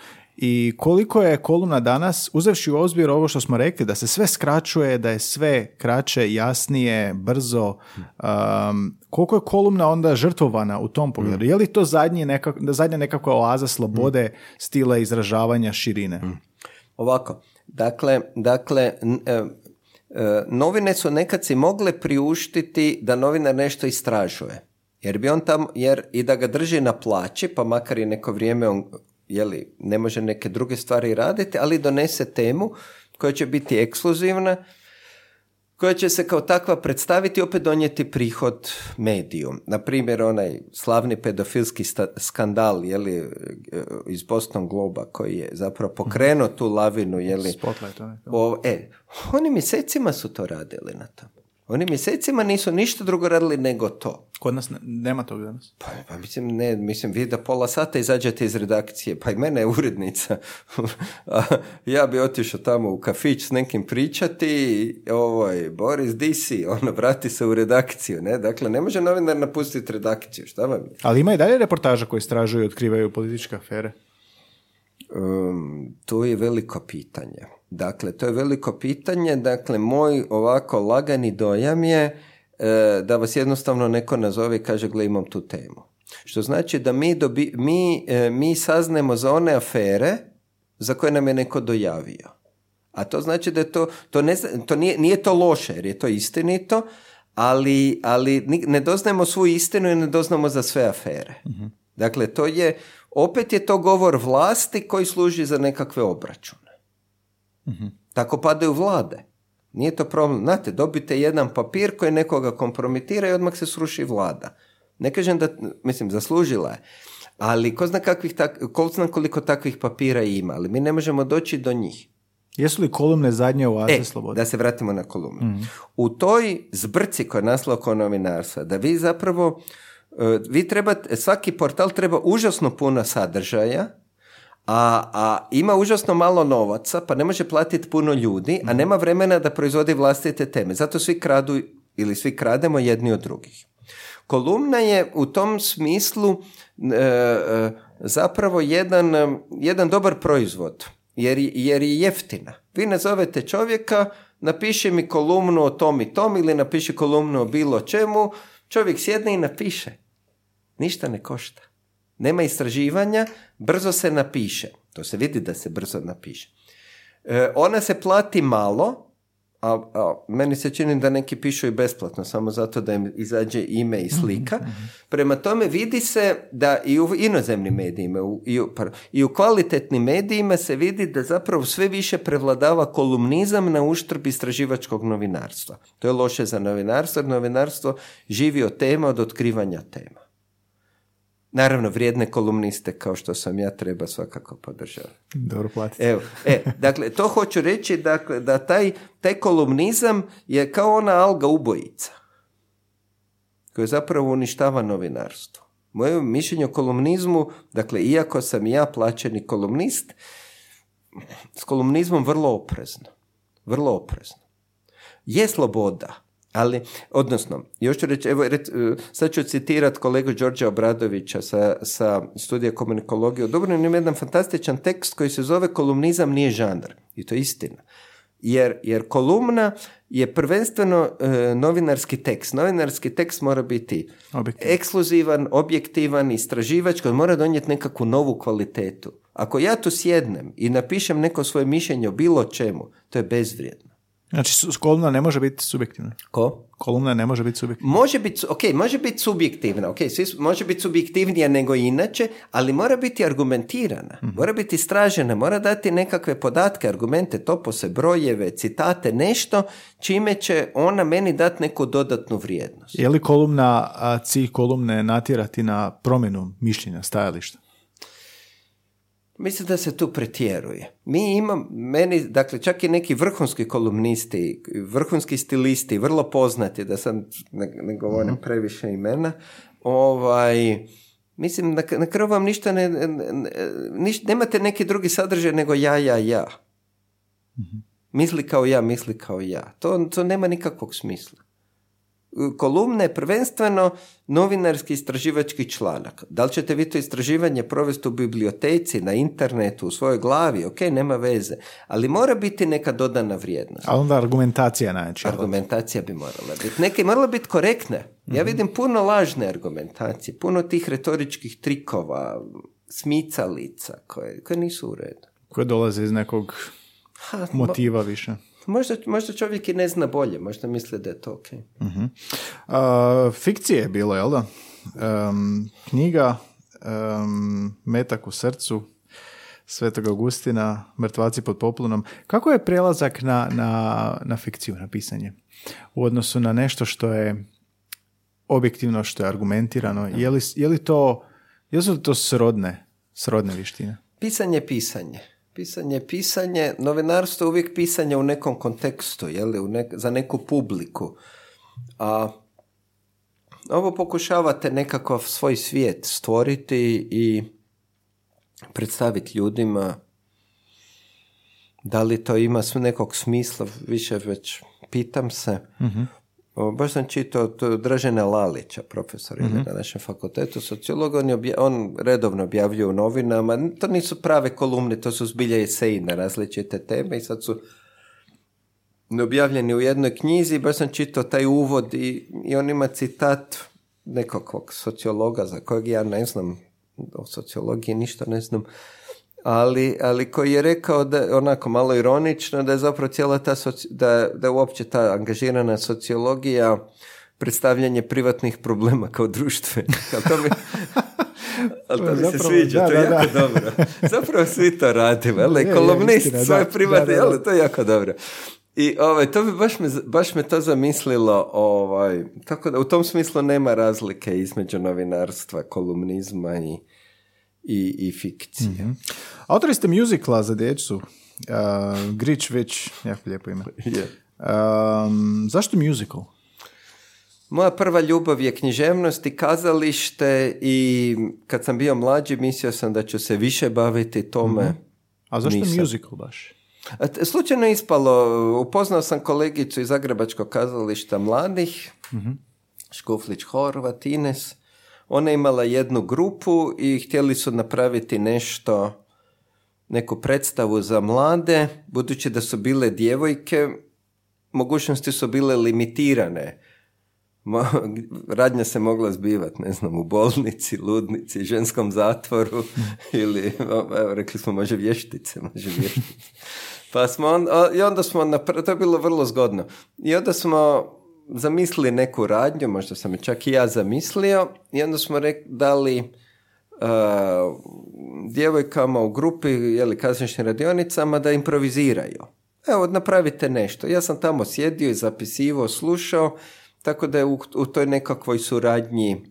i koliko je kolumna danas, uzevši u obzir ovo što smo rekli, da se sve skraćuje, da je sve kraće, jasnije, brzo, um, koliko je kolumna onda žrtvovana u tom pogledu? Je li to zadnji nekak, zadnja nekakva oaza slobode, stila izražavanja, širine? Ovako, dakle, dakle n- e, e, novine su nekad si mogle priuštiti da novinar nešto istražuje. Jer bi on tam, jer i da ga drži na plaći, pa makar i neko vrijeme on jeli, ne može neke druge stvari raditi, ali donese temu koja će biti ekskluzivna, koja će se kao takva predstaviti i opet donijeti prihod mediju. Na primjer, onaj slavni pedofilski sta- skandal jeli, e, iz Boston Globa koji je zapravo pokrenuo tu lavinu. Jeli, Spotlight, onaj. o, e, oni mjesecima su to radili na to. Oni mjesecima nisu ništa drugo radili nego to. Kod nas ne- nema toga danas. Pa, pa mislim, ne, mislim, vi da pola sata izađete iz redakcije, pa i mene je urednica. Ja bi otišao tamo u kafić s nekim pričati, ovoj, Boris, di si? Ono, vrati se u redakciju, ne? Dakle, ne može novinar napustiti redakciju, šta vam je? Ali ima i dalje reportaža koji istražuju i otkrivaju političke afere. Um, to je veliko pitanje. Dakle, to je veliko pitanje. Dakle, moj ovako lagani dojam je e, da vas jednostavno neko nazove i kaže, gle, imam tu temu. Što znači da mi, dobi, mi, e, mi saznemo za one afere za koje nam je neko dojavio. A to znači da je to, to, ne, to nije, nije to loše, jer je to istinito, ali, ali ne doznajemo svu istinu i ne doznamo za sve afere. Dakle, to je, opet je to govor vlasti koji služi za nekakve obračune. Tako padaju vlade. Nije to problem. Znate, dobite jedan papir koji nekoga kompromitira i odmah se sruši vlada. Ne kažem da, mislim, zaslužila je. Ali ko zna, kakvih tak, ko zna koliko takvih papira ima, ali mi ne možemo doći do njih. Jesu li kolumne zadnje oaze E, slobode? da se vratimo na kolumnu. U toj zbrci koja je naslov oko novinarstva, da vi zapravo, e, vi trebate, svaki portal treba užasno puno sadržaja, a, a ima užasno malo novaca, pa ne može platiti puno ljudi, a nema vremena da proizvodi vlastite teme. Zato svi kradu ili svi krademo jedni od drugih. Kolumna je u tom smislu e, e, zapravo jedan, jedan dobar proizvod, jer, jer je jeftina. Vi nazovete čovjeka, napiše mi kolumnu o tom i tom ili napiše kolumnu o bilo čemu, čovjek sjedne i napiše. Ništa ne košta. Nema istraživanja, brzo se napiše. To se vidi da se brzo napiše. E, ona se plati malo, a, a, meni se čini da neki pišu i besplatno, samo zato da im izađe ime i slika. Mhm, mhm. Prema tome vidi se da i u inozemnim medijima u, i, u, i u kvalitetnim medijima se vidi da zapravo sve više prevladava kolumnizam na uštrb istraživačkog novinarstva. To je loše za novinarstvo, jer novinarstvo živi od tema, od otkrivanja tema. Naravno, vrijedne kolumniste kao što sam ja treba svakako podržavati. Dobro platiti. Evo, e, dakle, to hoću reći dakle, da taj, taj kolumnizam je kao ona alga ubojica koja zapravo uništava novinarstvo. Moje mišljenje o kolumnizmu, dakle, iako sam ja plaćeni kolumnist, s kolumnizmom vrlo oprezno. Vrlo oprezno. Je sloboda, ali, odnosno, još ću reći, evo, red, sad ću citirati kolegu Đorđa Obradovića sa, sa studija komunikologije. Dobro, ima jedan fantastičan tekst koji se zove kolumnizam nije žanr. I to je istina. Jer, jer kolumna je prvenstveno e, novinarski tekst. Novinarski tekst mora biti Objektiv. ekskluzivan, objektivan, istraživač, koji mora donijeti nekakvu novu kvalitetu. Ako ja tu sjednem i napišem neko svoje mišljenje o bilo čemu, to je bezvrijedno. Znači, kolumna ne može biti subjektivna. Ko? Kolumna ne može biti subjektivna. Može biti, ok, može biti subjektivna, ok, može biti subjektivnija nego inače, ali mora biti argumentirana, mm mora biti istražena, mora dati nekakve podatke, argumente, topose, brojeve, citate, nešto čime će ona meni dati neku dodatnu vrijednost. Je li kolumna, cilj kolumne natjerati na promjenu mišljenja, stajališta? Mislim da se tu pretjeruje. Mi imam, meni, dakle, čak i neki vrhunski kolumnisti, vrhunski stilisti, vrlo poznati, da sam ne, ne govorim mhm. previše imena, ovaj, mislim, na, na kraju vam ništa ne, nemate neki drugi sadržaj nego ja, ja, ja. Mhm. Misli kao ja, misli kao ja. To, to nema nikakvog smisla kolumne prvenstveno novinarski istraživački članak. Da li ćete vi to istraživanje provesti u biblioteci, na internetu, u svojoj glavi, ok, nema veze, ali mora biti neka dodana vrijednost. A onda argumentacija znači. Argumentacija bi morala biti. Neke morala biti korektne. Ja mhm. vidim puno lažne argumentacije, puno tih retoričkih trikova, smicalica koje, koje nisu u redu. Koje dolaze iz nekog motiva više. Možda, možda čovjek i ne zna bolje, možda misli da je to ok. Uh-huh. fikcije je bilo, jel da? Um, knjiga um, Metak u srcu Svetog Augustina, Mrtvaci pod poplunom. Kako je prelazak na, na, na fikciju, na pisanje? U odnosu na nešto što je objektivno, što je argumentirano. Je li, je li to, jesu li to srodne, srodne vištine? Pisanje, pisanje pisanje, pisanje, novinarstvo je uvijek pisanje u nekom kontekstu, jeli, u za neku publiku. A ovo pokušavate nekakav svoj svijet stvoriti i predstaviti ljudima da li to ima nekog smisla, više već pitam se. uh Baš sam čitao Dražena Lalića, profesor mm na našem fakultetu sociologa, on, on redovno objavljuje u novinama, to nisu prave kolumne, to su zbilja eseji na različite teme i sad su objavljeni u jednoj knjizi, baš sam čitao taj uvod i, i on ima citat nekakvog sociologa za kojeg ja ne znam, o sociologiji ništa ne znam, ali, ali koji je rekao da onako malo ironično da je zapravo cijela ta da, da je uopće ta angažirana sociologija predstavljanje privatnih problema kao društve. Ali to mi, ali to mi se sviđa, to je jako dobro. Zapravo svi to radimo, ali kolumnist svoje privatne, ali to je jako dobro. I ovaj, to bi baš me, baš me to zamislilo, ovaj, tako da u tom smislu nema razlike između novinarstva, kolumnizma i, i, i fikcije. Mm-hmm. Autori ste muzikla za djecu. Uh, Grič već, jako lijepo ime. Yeah. Um, zašto musical? Moja prva ljubav je književnost i kazalište i kad sam bio mlađi mislio sam da ću se više baviti tome. Mm-hmm. A zašto Nisam. musical baš? Slučajno ispalo, upoznao sam kolegicu iz Zagrebačkog kazališta mladih, mm-hmm. Škuflić Horvat, Ines, ona je imala jednu grupu i htjeli su napraviti nešto, neku predstavu za mlade, budući da su bile djevojke, mogućnosti su bile limitirane. Radnja se mogla zbivati, ne znam, u bolnici, ludnici, ženskom zatvoru ili, evo, rekli smo, može vještice, može vještice. Pa smo onda, i onda smo, to je bilo vrlo zgodno. I onda smo zamislili neku radnju, možda sam je čak i ja zamislio, i onda smo rek, dali uh, djevojkama u grupi, jeli, kazničnim radionicama da improviziraju. Evo, napravite nešto. Ja sam tamo sjedio i zapisivao, slušao, tako da je u, u toj nekakvoj suradnji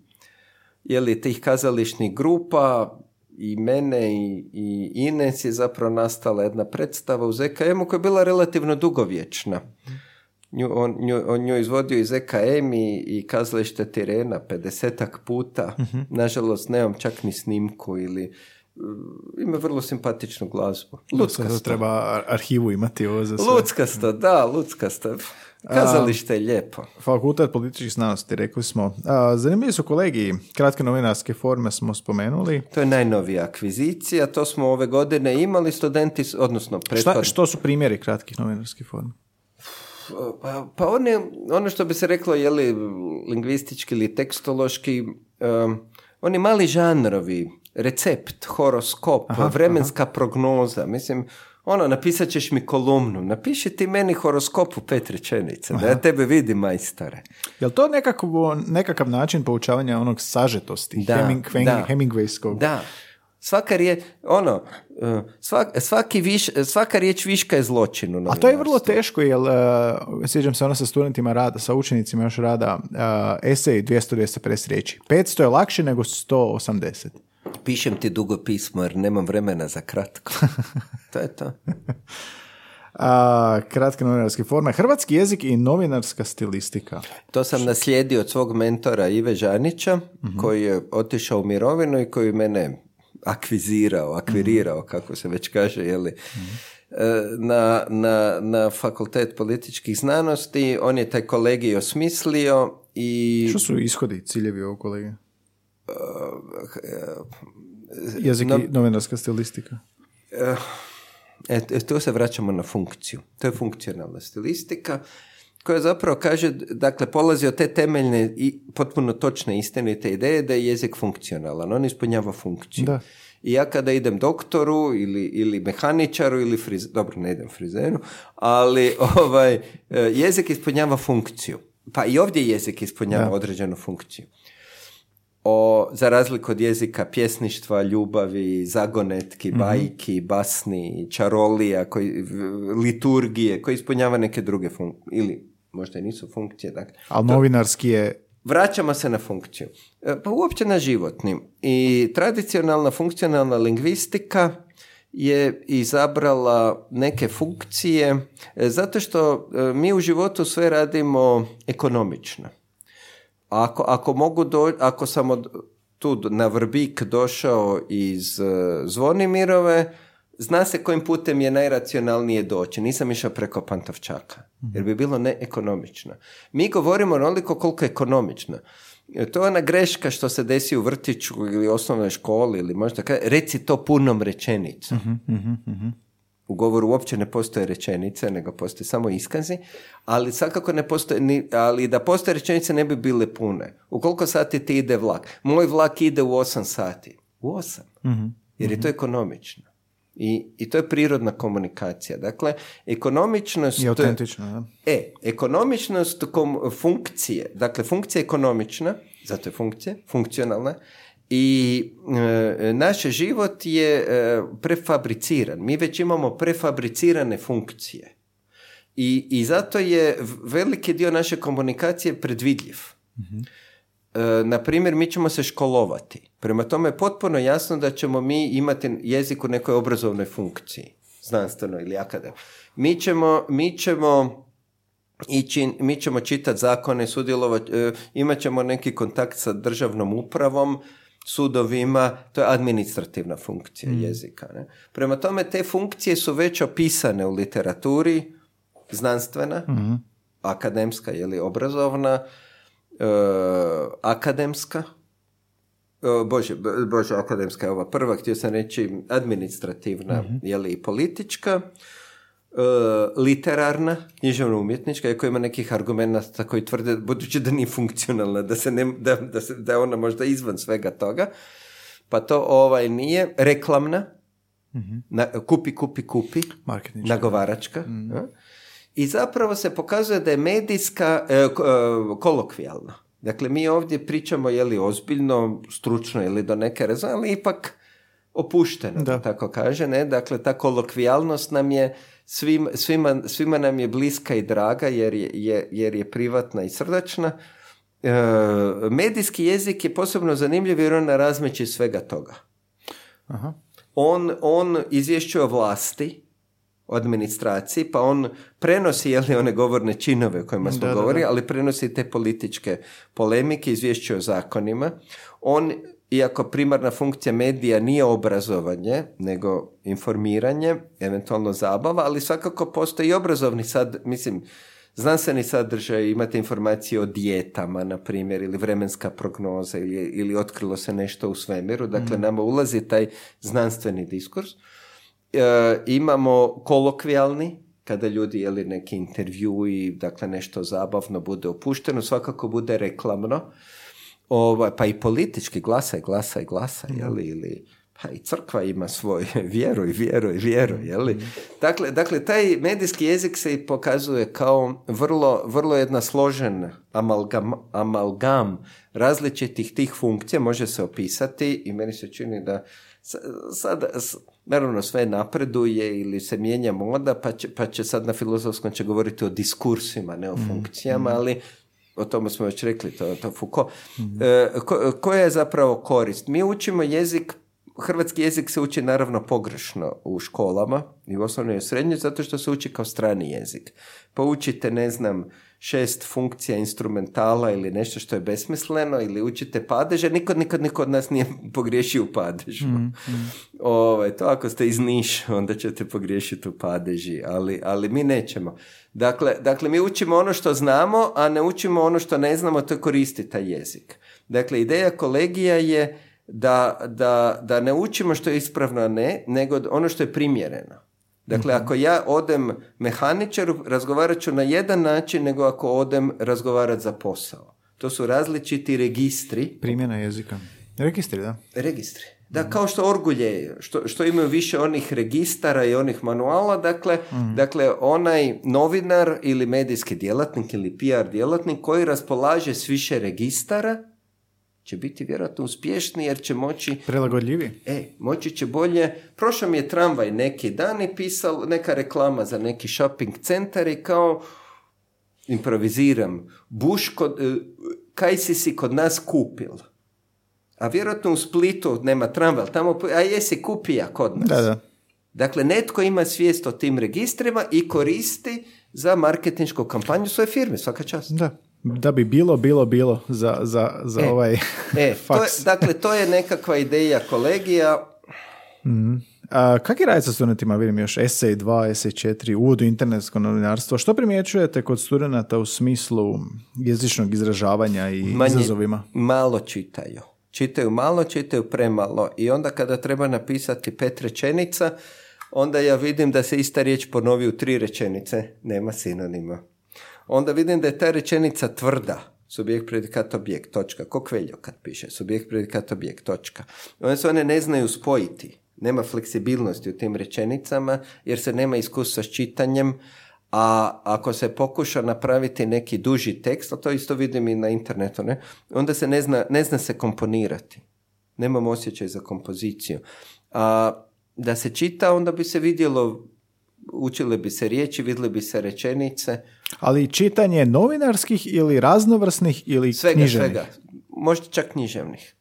jeli, tih kazališnih grupa i mene i, i Ines je zapravo nastala jedna predstava u ZKM-u koja je bila relativno dugovječna. Nju, on, nju, on nju izvodio iz EKM i, i kazalište Tirena 50 puta. uh Nažalost, nemam čak ni snimku ili ima vrlo simpatičnu glazbu. Luckasto. treba arhivu imati ovo za sve. Luckasto, da, luckasto. Kazalište je lijepo. Fakultet političkih znanosti, rekli smo. A, zanimljivi su kolegi, kratke novinarske forme smo spomenuli. To je najnovija akvizicija, to smo ove godine imali studenti, odnosno Šta, što su primjeri kratkih novinarskih forma? Pa, pa ono što bi se reklo, je li lingvistički ili tekstološki, um, oni mali žanrovi, recept, horoskop, vremenska prognoza, mislim, ono, napisat ćeš mi kolumnu, napiši ti meni horoskop u pet rečenica, da ja tebe vidim majstore. Je to nekakav, nekakav način poučavanja onog sažetosti, da, Heming, da, Hemingwayskog? Da, Svaka riječ, ono, e, svaki viš, svaka riječ viška je zločinu. A to je vrlo teško, jer uh, sjećam se ono sa studentima rada, sa učenicima još rada, uh, esej 250 riječi. 500 je lakše nego 180. Pišem ti dugo pismo jer nemam vremena za kratko. to je to. A, kratke novinarske forme. Hrvatski jezik i novinarska stilistika. To sam naslijedio od svog mentora Ive Žanića, uh koji je otišao u mirovinu i koji mene akvizirao, akvirirao, kako se već kaže, jeli, na, na, na fakultet političkih znanosti. On je taj kolegij osmislio i... Što su ishodi, ciljevi ovog kolegija? Jezik i novinarska stilistika. E, e, tu se vraćamo na funkciju. To je funkcionalna stilistika koja zapravo kaže, dakle, polazi od te temeljne i potpuno točne istinite ideje da je jezik funkcionalan, on ispunjava funkciju. Da. I ja kada idem doktoru ili, ili mehaničaru ili friz, dobro ne idem frizeru, ali ovaj, e, jezik ispunjava funkciju. Pa i ovdje jezik ispunjava određenu funkciju. O, za razliku od jezika pjesništva, ljubavi, zagonetki, mhm. bajki, basni, čarolija, koji, liturgije, koji ispunjava neke druge funkcije, ili možda i nisu funkcije. Dakle, Ali novinarski je Vraćamo se na funkciju. E, pa uopće na životni. I tradicionalna funkcionalna lingvistika je izabrala neke funkcije e, zato što e, mi u životu sve radimo ekonomično. Ako, ako, mogu do, ako sam od, tu na Vrbik došao iz Zvonimirove, zna se kojim putem je najracionalnije doći. Nisam išao preko Pantovčaka, jer bi bilo neekonomično. Mi govorimo onoliko koliko je ekonomično. To je ona greška što se desi u vrtiću ili osnovnoj školi ili možda kaj, reci to punom rečenicom. uh U govoru uopće ne postoje rečenice, nego postoje samo iskazi, ali svakako ne postoje, ni, ali da postoje rečenice ne bi bile pune. U koliko sati ti ide vlak? Moj vlak ide u 8 sati. U 8. Jer je to ekonomično. I, I to je prirodna komunikacija. Dakle, ekonomičnost... I autentično, da. E, ekonomičnost kom, funkcije, dakle, funkcija je ekonomična, zato je funkcija, funkcionalna, i e, naš život je e, prefabriciran. Mi već imamo prefabricirane funkcije. I, I zato je veliki dio naše komunikacije predvidljiv. mm E, na primjer, mi ćemo se školovati. Prema tome je potpuno jasno da ćemo mi imati jezik u nekoj obrazovnoj funkciji, znanstveno ili akadem. Mi ćemo, mi ćemo ići, mi ćemo čitati zakone, sudjelovati, e, imat ćemo neki kontakt sa državnom upravom, sudovima, to je administrativna funkcija mm. jezika. Ne? Prema tome, te funkcije su već opisane u literaturi, znanstvena, mm. akademska ili obrazovna, E, akademska. O, Bože, bo- bože, akademska je ova prva, htio sam reći administrativna, je li i politička, e, literarna, književno umjetnička, iako ima nekih argumenata koji tvrde, budući da nije funkcionalna, da, se ne, da, da, se, da je ona možda izvan svega toga, pa to ovaj nije, reklamna, na, kupi, kupi, kupi, nagovaračka, a? I zapravo se pokazuje da je medijska e, e, kolokvijalna. Dakle, mi ovdje pričamo je li ozbiljno, stručno ili do neke razine, ali ipak opušteno, da. Tako kaže. Ne? Dakle, ta kolokvijalnost nam je svim, svima, svima nam je bliska i draga jer je, je- jer je privatna i srdačna. E, medijski jezik je posebno zanimljiv jer on na razmeći svega toga. Aha. On, on izvješćuje o vlasti, administraciji, pa on prenosi jeli, one govorne činove o kojima smo Da, da, govorili, da. ali prenosi te političke polemike, izvješćuje o zakonima. On, iako primarna funkcija medija nije obrazovanje, nego informiranje, eventualno zabava, ali svakako postoji i obrazovni sad, mislim, znanstveni sadržaj, imate informacije o dijetama, na primjer, ili vremenska prognoza, ili, ili otkrilo se nešto u svemiru, dakle nama ulazi taj znanstveni diskurs. E, imamo kolokvijalni, kada ljudi jeli neki intervju i dakle nešto zabavno bude opušteno, svakako bude reklamno, ovaj, pa i politički glasaj, glasaj, glasaj, jeli, ili pa i crkva ima svoj vjeruj, vjeruj, vjeruj, jeli? Dakle, dakle, taj medijski jezik se i pokazuje kao vrlo, vrlo jedna složen amalgam, amalgam različitih tih funkcija, može se opisati i meni se čini da sad, naravno sve napreduje ili se mijenja moda, pa će, pa će sad na filozofskom će govoriti o diskursima, ne o funkcijama, ali o tome smo već rekli, to, to Foucault. E, ko- koja je zapravo korist? Mi učimo jezik, hrvatski jezik se uči naravno pogrešno u školama i u osnovnoj i u srednjoj, zato što se uči kao strani jezik. Pa učite, ne znam, šest funkcija instrumentala ili nešto što je besmisleno ili učite padeže, nikad, nikad, niko od nas nije pogriješio u padežu. Ovaj, to ako ste iz Niša, onda ćete pogriješiti u padeži, ali, ali mi nećemo. Dakle, dakle, mi učimo ono što znamo, a ne učimo ono što ne znamo, to je koristiti taj jezik. Dakle, ideja kolegija je da, da, da ne učimo što je ispravno, a ne, nego ono što je primjereno. Dakle, ako ja odem mehaničaru, razgovarat ću na jedan način nego ako odem razgovarat za posao. To su različiti registri, Primjena jezika. Registri, da. registri. Da, kao što orgulje, što, što imaju više onih registara i onih manuala, dakle, dakle, onaj novinar ili medijski djelatnik ili PR djelatnik koji raspolaže s više registara će biti vjerojatno uspješniji jer će moći Prilagodljivi. E, moći će bolje. Prošao mi je tramvaj neki dan i pisal neka reklama za neki shopping centar i kao improviziram. Buš kod, e, kaj si si kod nas kupil? A vjerojatno u Splitu nema tramvaj, tamo, a jesi kupija kod nas. Da, da. Dakle, netko ima svijest o tim registrima i koristi za marketinšku kampanju svoje firme, svaka čast. Da. Da bi bilo, bilo, bilo za, za, za E, ovaj E, to je, faks. dakle, to je nekakva ideja kolegija. A, kak je raditi sa studentima? Vidim još esej 2, esej 4, uvod u internetsko novinarstvo. Što primjećujete kod studenata u smislu jezičnog izražavanja i Manje- izazovima? Malo čitaju. Čitaju malo, čitaju premalo. I onda kada treba napisati pet rečenica, onda ja vidim da se ista riječ ponovi u tri rečenice. Nema sinonima. Onda vidim da je ta rečenica tvrda. Subjekt, predikat, objekt, točka. Ko kveljo kad piše. Subjekt, predikat, objekt, točka. Onda se one ne znaju spojiti. Nema fleksibilnosti u tim rečenicama jer se nema iskustva s čitanjem, a ako se pokuša napraviti neki duži tekst, a to isto vidim i na internetu, ne? onda se ne zna, ne zna se komponirati. Nemam osjećaj za kompoziciju. A da se čita, onda bi se vidjelo, učile bi se riječi, vidjele bi se rečenice, Ali čitanje novinarskih ili raznovrsnih ili svega, književnih? svega. Možda čak književnih.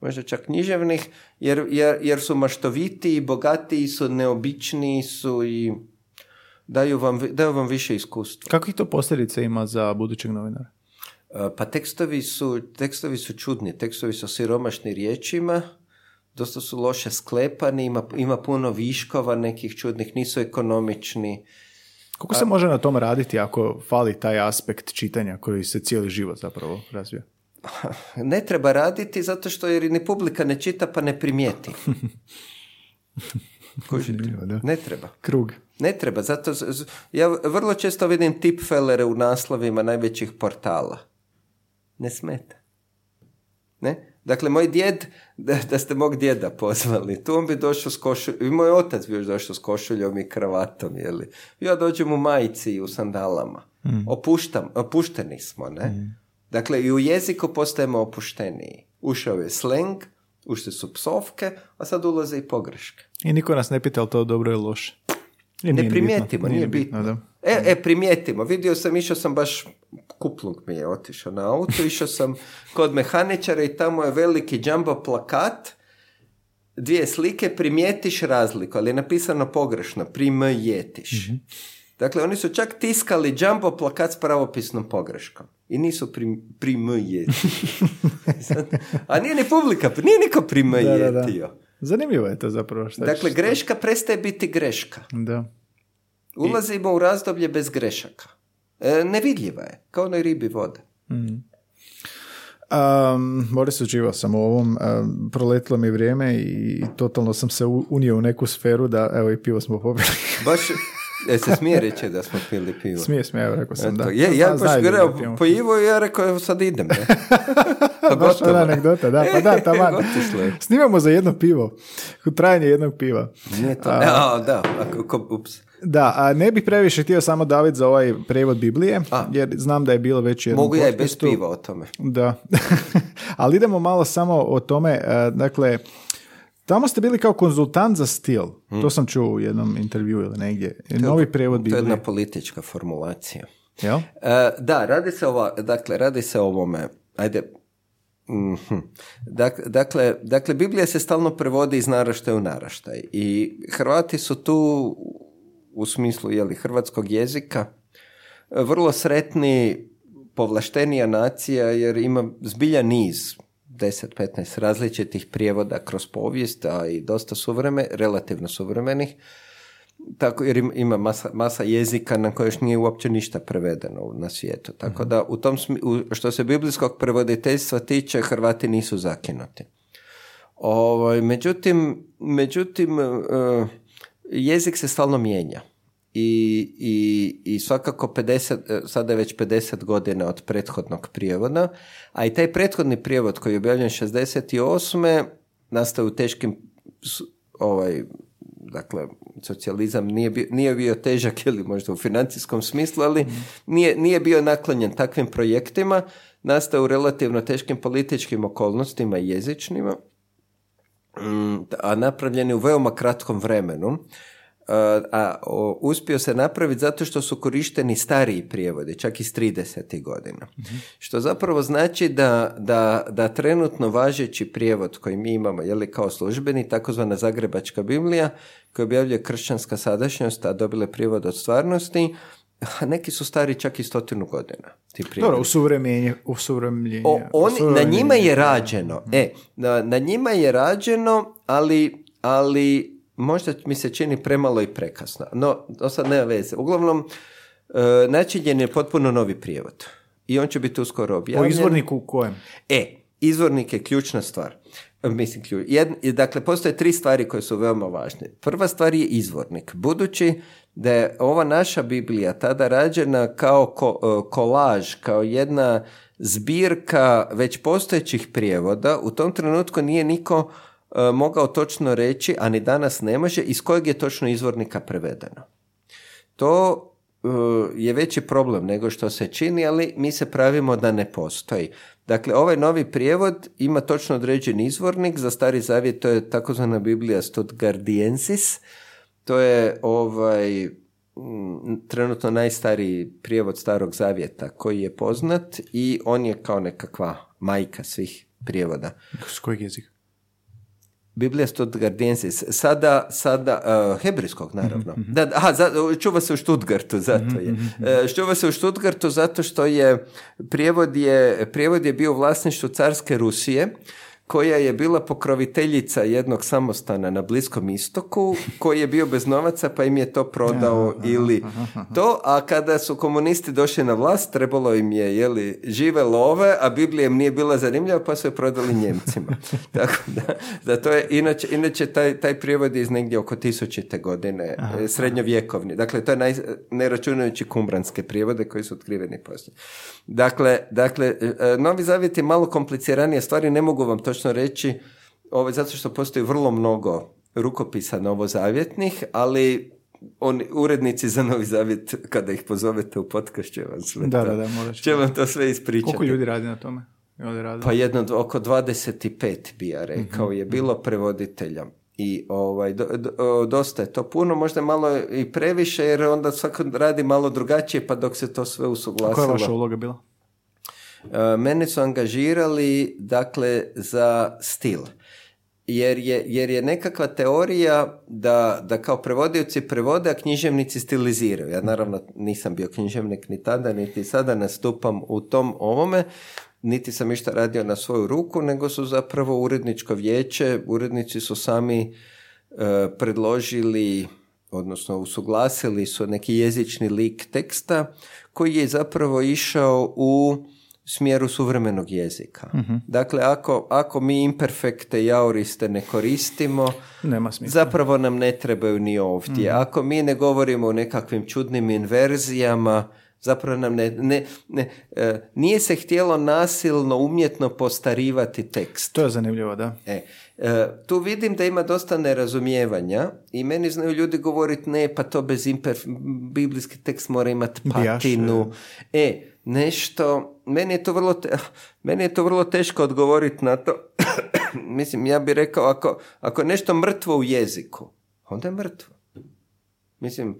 Možda čak književnih, jer, jer, jer su maštovitiji, bogatiji su, neobičniji su i daju vam, daju vam više iskustva. Kakvih to posljedice ima za budućeg novinara? E, Pa tekstovi su, tekstovi su čudni, tekstovi su siromašni riječima, dosta su loše sklepani, ima, ima puno viškova nekih čudnih, nisu ekonomični. Koliko se može na tom raditi ako fali taj aspekt čitanja koji se cijeli život zapravo razvija? ne treba raditi zato što jer ni publika ne čita pa ne primijeti. Da. Ne treba. Krug. Ne treba, zato ja vrlo često vidim tipfelere u naslovima najvećih portala. Ne smeta. Ne? Dakle, moj djed, da, da ste mog djeda pozvali, tu on bi došao s košuljom, i moj otac bi još došao s košuljom i kravatom, jeli. Ja dođem u majici i u sandalama. Opuštam, opušteni smo, ne? Dakle, i u jeziku postajemo opušteniji. Ušao je sleng, ušle su psovke, a sad ulaze i pogreške. I niko nas ne pita ali to dobro ili loše. I Ne nije ni primijetimo, nije bitno. da. E, e, primijetimo. Vidio sam, išao sam baš, kuplung mi je otišao na auto, išao sam kod mehaničara i tamo je veliki jumbo plakat, dvije slike, primijetiš razliku, ali je napisano pogrešno, primijetiš. Dakle, oni su čak tiskali jumbo plakat s pravopisnom pogreškom. I nisu prim, primijetiš. A nije ni publika, nije niko primijetio. Da, da, da. Zanimljivo je to zapravo. Šta Dakle, greška prestaje biti greška. Da. Ulazimo u razdoblje bez grešaka. E, nevidljiva je, kao onoj ribi vode. Um, Boris, uživao sam u ovom, um, proletilo mi vrijeme i totalno sam se unio u neku sferu da, evo i pivo smo popili. Baš, e, se smije reći da smo pili pivo. Smije, smije, evo rekao sam da. Eto, je, ja baš da greo pijemo po Ivo i ja rekao, evo sad idem. Ne? Pa Baš ona anegdota, da, pa da, taman. Snimamo za jedno pivo, trajanje jednog piva. Nije to, a, da, ako, ko, ups. Da, a ne bih previše htio samo David za ovaj prevod Biblije, A. jer znam da je bilo već jednom Mogu ja i bez piva o tome. Da, ali idemo malo samo o tome, e, dakle, tamo ste bili kao konzultant za stil, to sam čuo u jednom intervju ili negdje, novi prevod To je Biblije, jedna politička formulacija. jel? E, da, radi se ova, dakle, radi se o ovome, ajde, mhm. Dak- dakle, dakle, Biblija se stalno prevodi iz naraštaja u naraštaj i Hrvati su tu u smislu jeli, hrvatskog jezika vrlo sretni, povlaštenija nacija jer ima zbilja niz 10-15 različitih prijevoda kroz povijest, a i dosta suvreme, relativno suvremenih, tako jer im- ima masa, masa jezika na koje još nije uopće ništa prevedeno na svijetu. Tako da u tom smi- u- što se biblijskog prevoditeljstva tiče, Hrvati nisu zakinuti. Ovaj, međutim, međutim, e, jezik se stalno mijenja. I, i, i svakako 50, e, sada je već 50 godina od prethodnog prijevoda, a i taj prethodni prijevod koji je objavljen 68. nastao u teškim ovaj, dakle, socijalizam nije bio, nije bio težak ili možda u financijskom smislu, ali nije, nije bio naklonjen takvim projektima, nastao u relativno teškim političkim okolnostima i jezičnima, a napravljen je u veoma kratkom vremenu, a, a o, uspio se napraviti zato što su korišteni stariji prijevodi, čak iz 30. godina. Što zapravo znači da, da, da trenutno važeći prijevod koji mi imamo, je li kao službeni, takozvana Zagrebačka Biblija, koja objavljuje kršćanska sadašnjost, a dobile prijevod od stvarnosti, neki su stari čak i stotinu godina. Ti. Dobro, usuvremenje, usuvremenje. O, oni, na njima je rađeno. E, na, na njima je rađeno, ali, ali možda mi se čini premalo i prekasno. No, to sad nema veze. Uglavnom, e, načinjen je potpuno novi prijevod. I on će biti uskoro objavljen. izvorniku u kojem? E, izvornik je ključna stvar. E, Mislim, ključ. Jed- dakle, postoje tri stvari koje su veoma važne. Prva stvar je izvornik. Budući da je ova naša Biblija tada rađena kao ko- e, kolaž, kao jedna zbirka već postojećih prijevoda, u tom trenutku nije niko e, mogao točno reći, a ni danas ne može, iz kojeg je točno izvornika prevedeno. To e, je veći problem nego što se čini, ali mi se pravimo da ne postoji. Dakle, ovaj novi prijevod ima točno određen izvornik, za stari zavjet to je takozvana Biblija Stuttgardiensis, to je ovaj mm, trenutno najstariji prijevod starog zavjeta koji je poznat i on je kao nekakva majka svih prijevoda. S kojeg jezika? Biblija Stuttgardiensis, sada, sada uh, hebrejskog naravno. Da, da, aha, za- čuva se u Stuttgartu, zato je. E, čuva se u Stuttgartu zato što je prijevod je, prijevod je bio u vlasništvu carske Rusije, koja je bila pokroviteljica jednog samostana na Bliskom istoku, koji je bio bez novaca pa im je to prodao ili to, a kada su komunisti došli na vlast, trebalo im je jeli, žive love, a Biblija im nije bila zanimljiva pa su je prodali Njemcima. Tako da, da to je, inače, inače taj, taj prijevod je iz negdje oko tisućite godine, aha, srednjovjekovni. Dakle, to je naj, ne računajući kumbranske prijevode koji su otkriveni poslije. Dakle, dakle, e, Novi Zavjet je malo kompliciranije stvari, ne mogu vam točno reći, ovaj, zato što postoji vrlo mnogo rukopisa novozavjetnih, ali oni, urednici za Novi Zavjet, kada ih pozovete u podcast, će vam sve da, to, da, da, će vam to sve ispričati. Koliko ljudi radi na tome? Pa jedno oko 25 bi ja rekao mhm, je bilo mhm. prevoditelja. I ovaj, do, dosta je to puno, možda malo i previše, jer onda svako radi malo drugačije, pa dok se to sve usuglasilo. Koja je vaša uloga bila? E, mene su angažirali, dakle, za stil. Jer je, jer je nekakva teorija da, da kao prevodioci prevode, a književnici stiliziraju. Ja naravno nisam bio književnik ni tada, niti sada nastupam u tom ovome, niti sam išta radio na svoju ruku, nego su zapravo uredničko vijeće, urednici su sami e, predložili, odnosno usuglasili su neki jezični lik teksta koji je zapravo išao u smjeru suvremenog jezika. uh Dakle, ako, ako mi imperfekte i auriste ne koristimo, Nema zapravo nam ne trebaju ni ovdje. uh Ako mi ne govorimo o nekakvim čudnim inverzijama, Zapravo nam ne, ne, ne e, nije se htjelo nasilno, umjetno postarivati tekst. To je zanimljivo, da. E, e, tu vidim da ima dosta nerazumijevanja i meni znaju ljudi govoriti ne, pa to bez imper... biblijski tekst mora imati patinu. E, nešto, meni je to vrlo, te, meni je to vrlo teško odgovoriti na to. Mislim, ja bih rekao, ako, ako je nešto mrtvo u jeziku, onda je mrtvo. Mislim,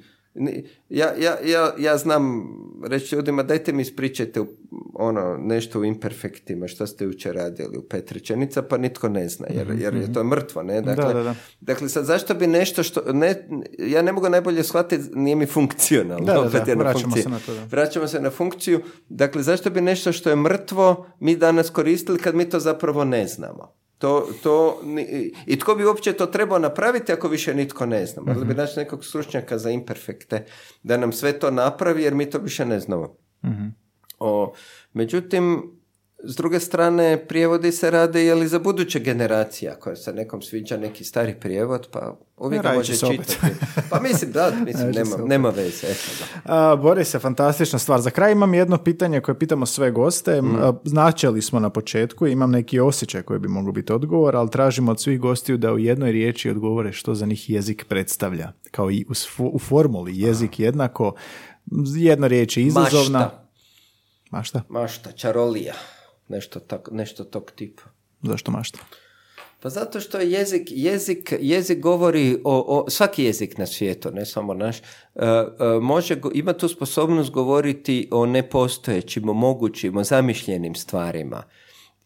ja, ja, ja, ja znam reći ljudima dajte mi ispričajte ono, nešto u imperfektima što ste jučer radili u pet rečenica pa nitko ne zna jer, mhm, jer je mhm. to mrtvo ne? Dakle, da, da, dakle sad zašto bi nešto što ne, ja ne mogu najbolje shvatiti nije mi funkcionalno da, opet da, vraćamo se na to vraćamo se na funkciju. Dakle zašto bi nešto što je mrtvo mi danas koristili kad mi to zapravo ne znamo to, to, I tko bi uopće to trebao napraviti ako više nitko ne zna? Morali bi mhm. naći nekog stručnjaka za imperfekte da nam sve to napravi jer mi to više ne znamo. Mhm. O, međutim, s druge strane, prijevodi se rade li za buduće generacije, ako se nekom sviđa neki stari prijevod, pa uvijek ga može čitati. pa mislim, da, mislim, nema, nema veze. Eto, se fantastična stvar. Za kraj imam jedno pitanje koje pitamo sve goste. Mm. Značili smo na početku, imam neki osjećaj koji bi mogao biti odgovor, ali tražimo od svih gostiju da u jednoj riječi odgovore što za njih jezik predstavlja. Kao i u, formuli jezik jednako, jedna riječ je izazovna. Mašta. Mašta? Mašta, čarolija nešto, tak, nešto tog tipa. Zašto mašta? Pa zato što je jezik, jezik, jezik govori o, o, svaki jezik na svijetu, ne samo naš, uh, uh, može, ima tu sposobnost govoriti o nepostojećim, o mogućim, o zamišljenim stvarima.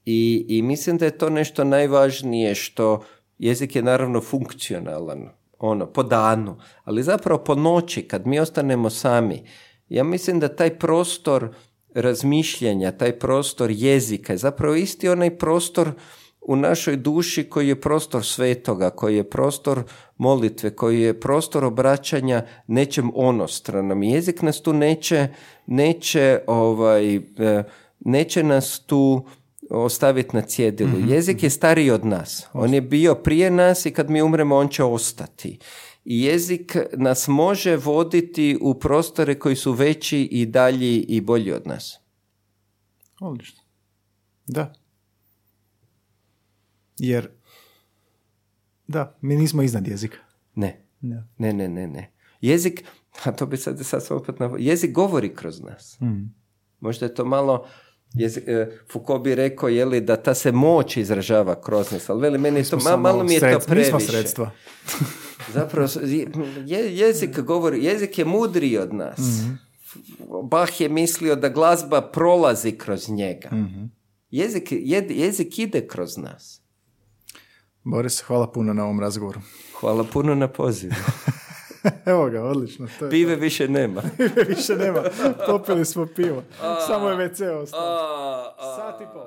I, I mislim da je to nešto najvažnije što jezik je naravno funkcionalan, ono, po danu, ali zapravo po noći, kad mi ostanemo sami, ja mislim da taj prostor razmišljanja, taj prostor jezika je zapravo isti onaj prostor u našoj duši koji je prostor svetoga, koji je prostor molitve, koji je prostor obraćanja nečem onostranom. Jezik nas tu neće, neće, ovaj, e, neće nas tu ostaviti na cjedilu. Mhm. Jezik je stariji od nas. On je bio prije nas i kad mi umremo on će ostati jezik nas može voditi u prostore koji su veći i dalji i bolji od nas. Odlično. Da. Jer, da, mi nismo iznad jezika. Ne. Ne, ne, ne, ne. ne. Jezik, a to bi sad, sad opet na... Jezik govori kroz nas. Mm. Možda je to malo... E, Foucault bi rekao je li da ta se moć izražava kroz nas, ali veli meni to, malo mi je to previše. Mi smo sredstva. Zapravo, je, jezik govori, jezik je mudriji od nas. mm Bach je mislio da glazba prolazi kroz njega. mm Jezik, jezik ide kroz nas. Boris, hvala puno na ovom razgovoru. Hvala puno na pozivu. Evo ga, odlično. To je Pive više nema. Pive više nema. Popili smo pivo. Samo je WC ostao. Sat i pol.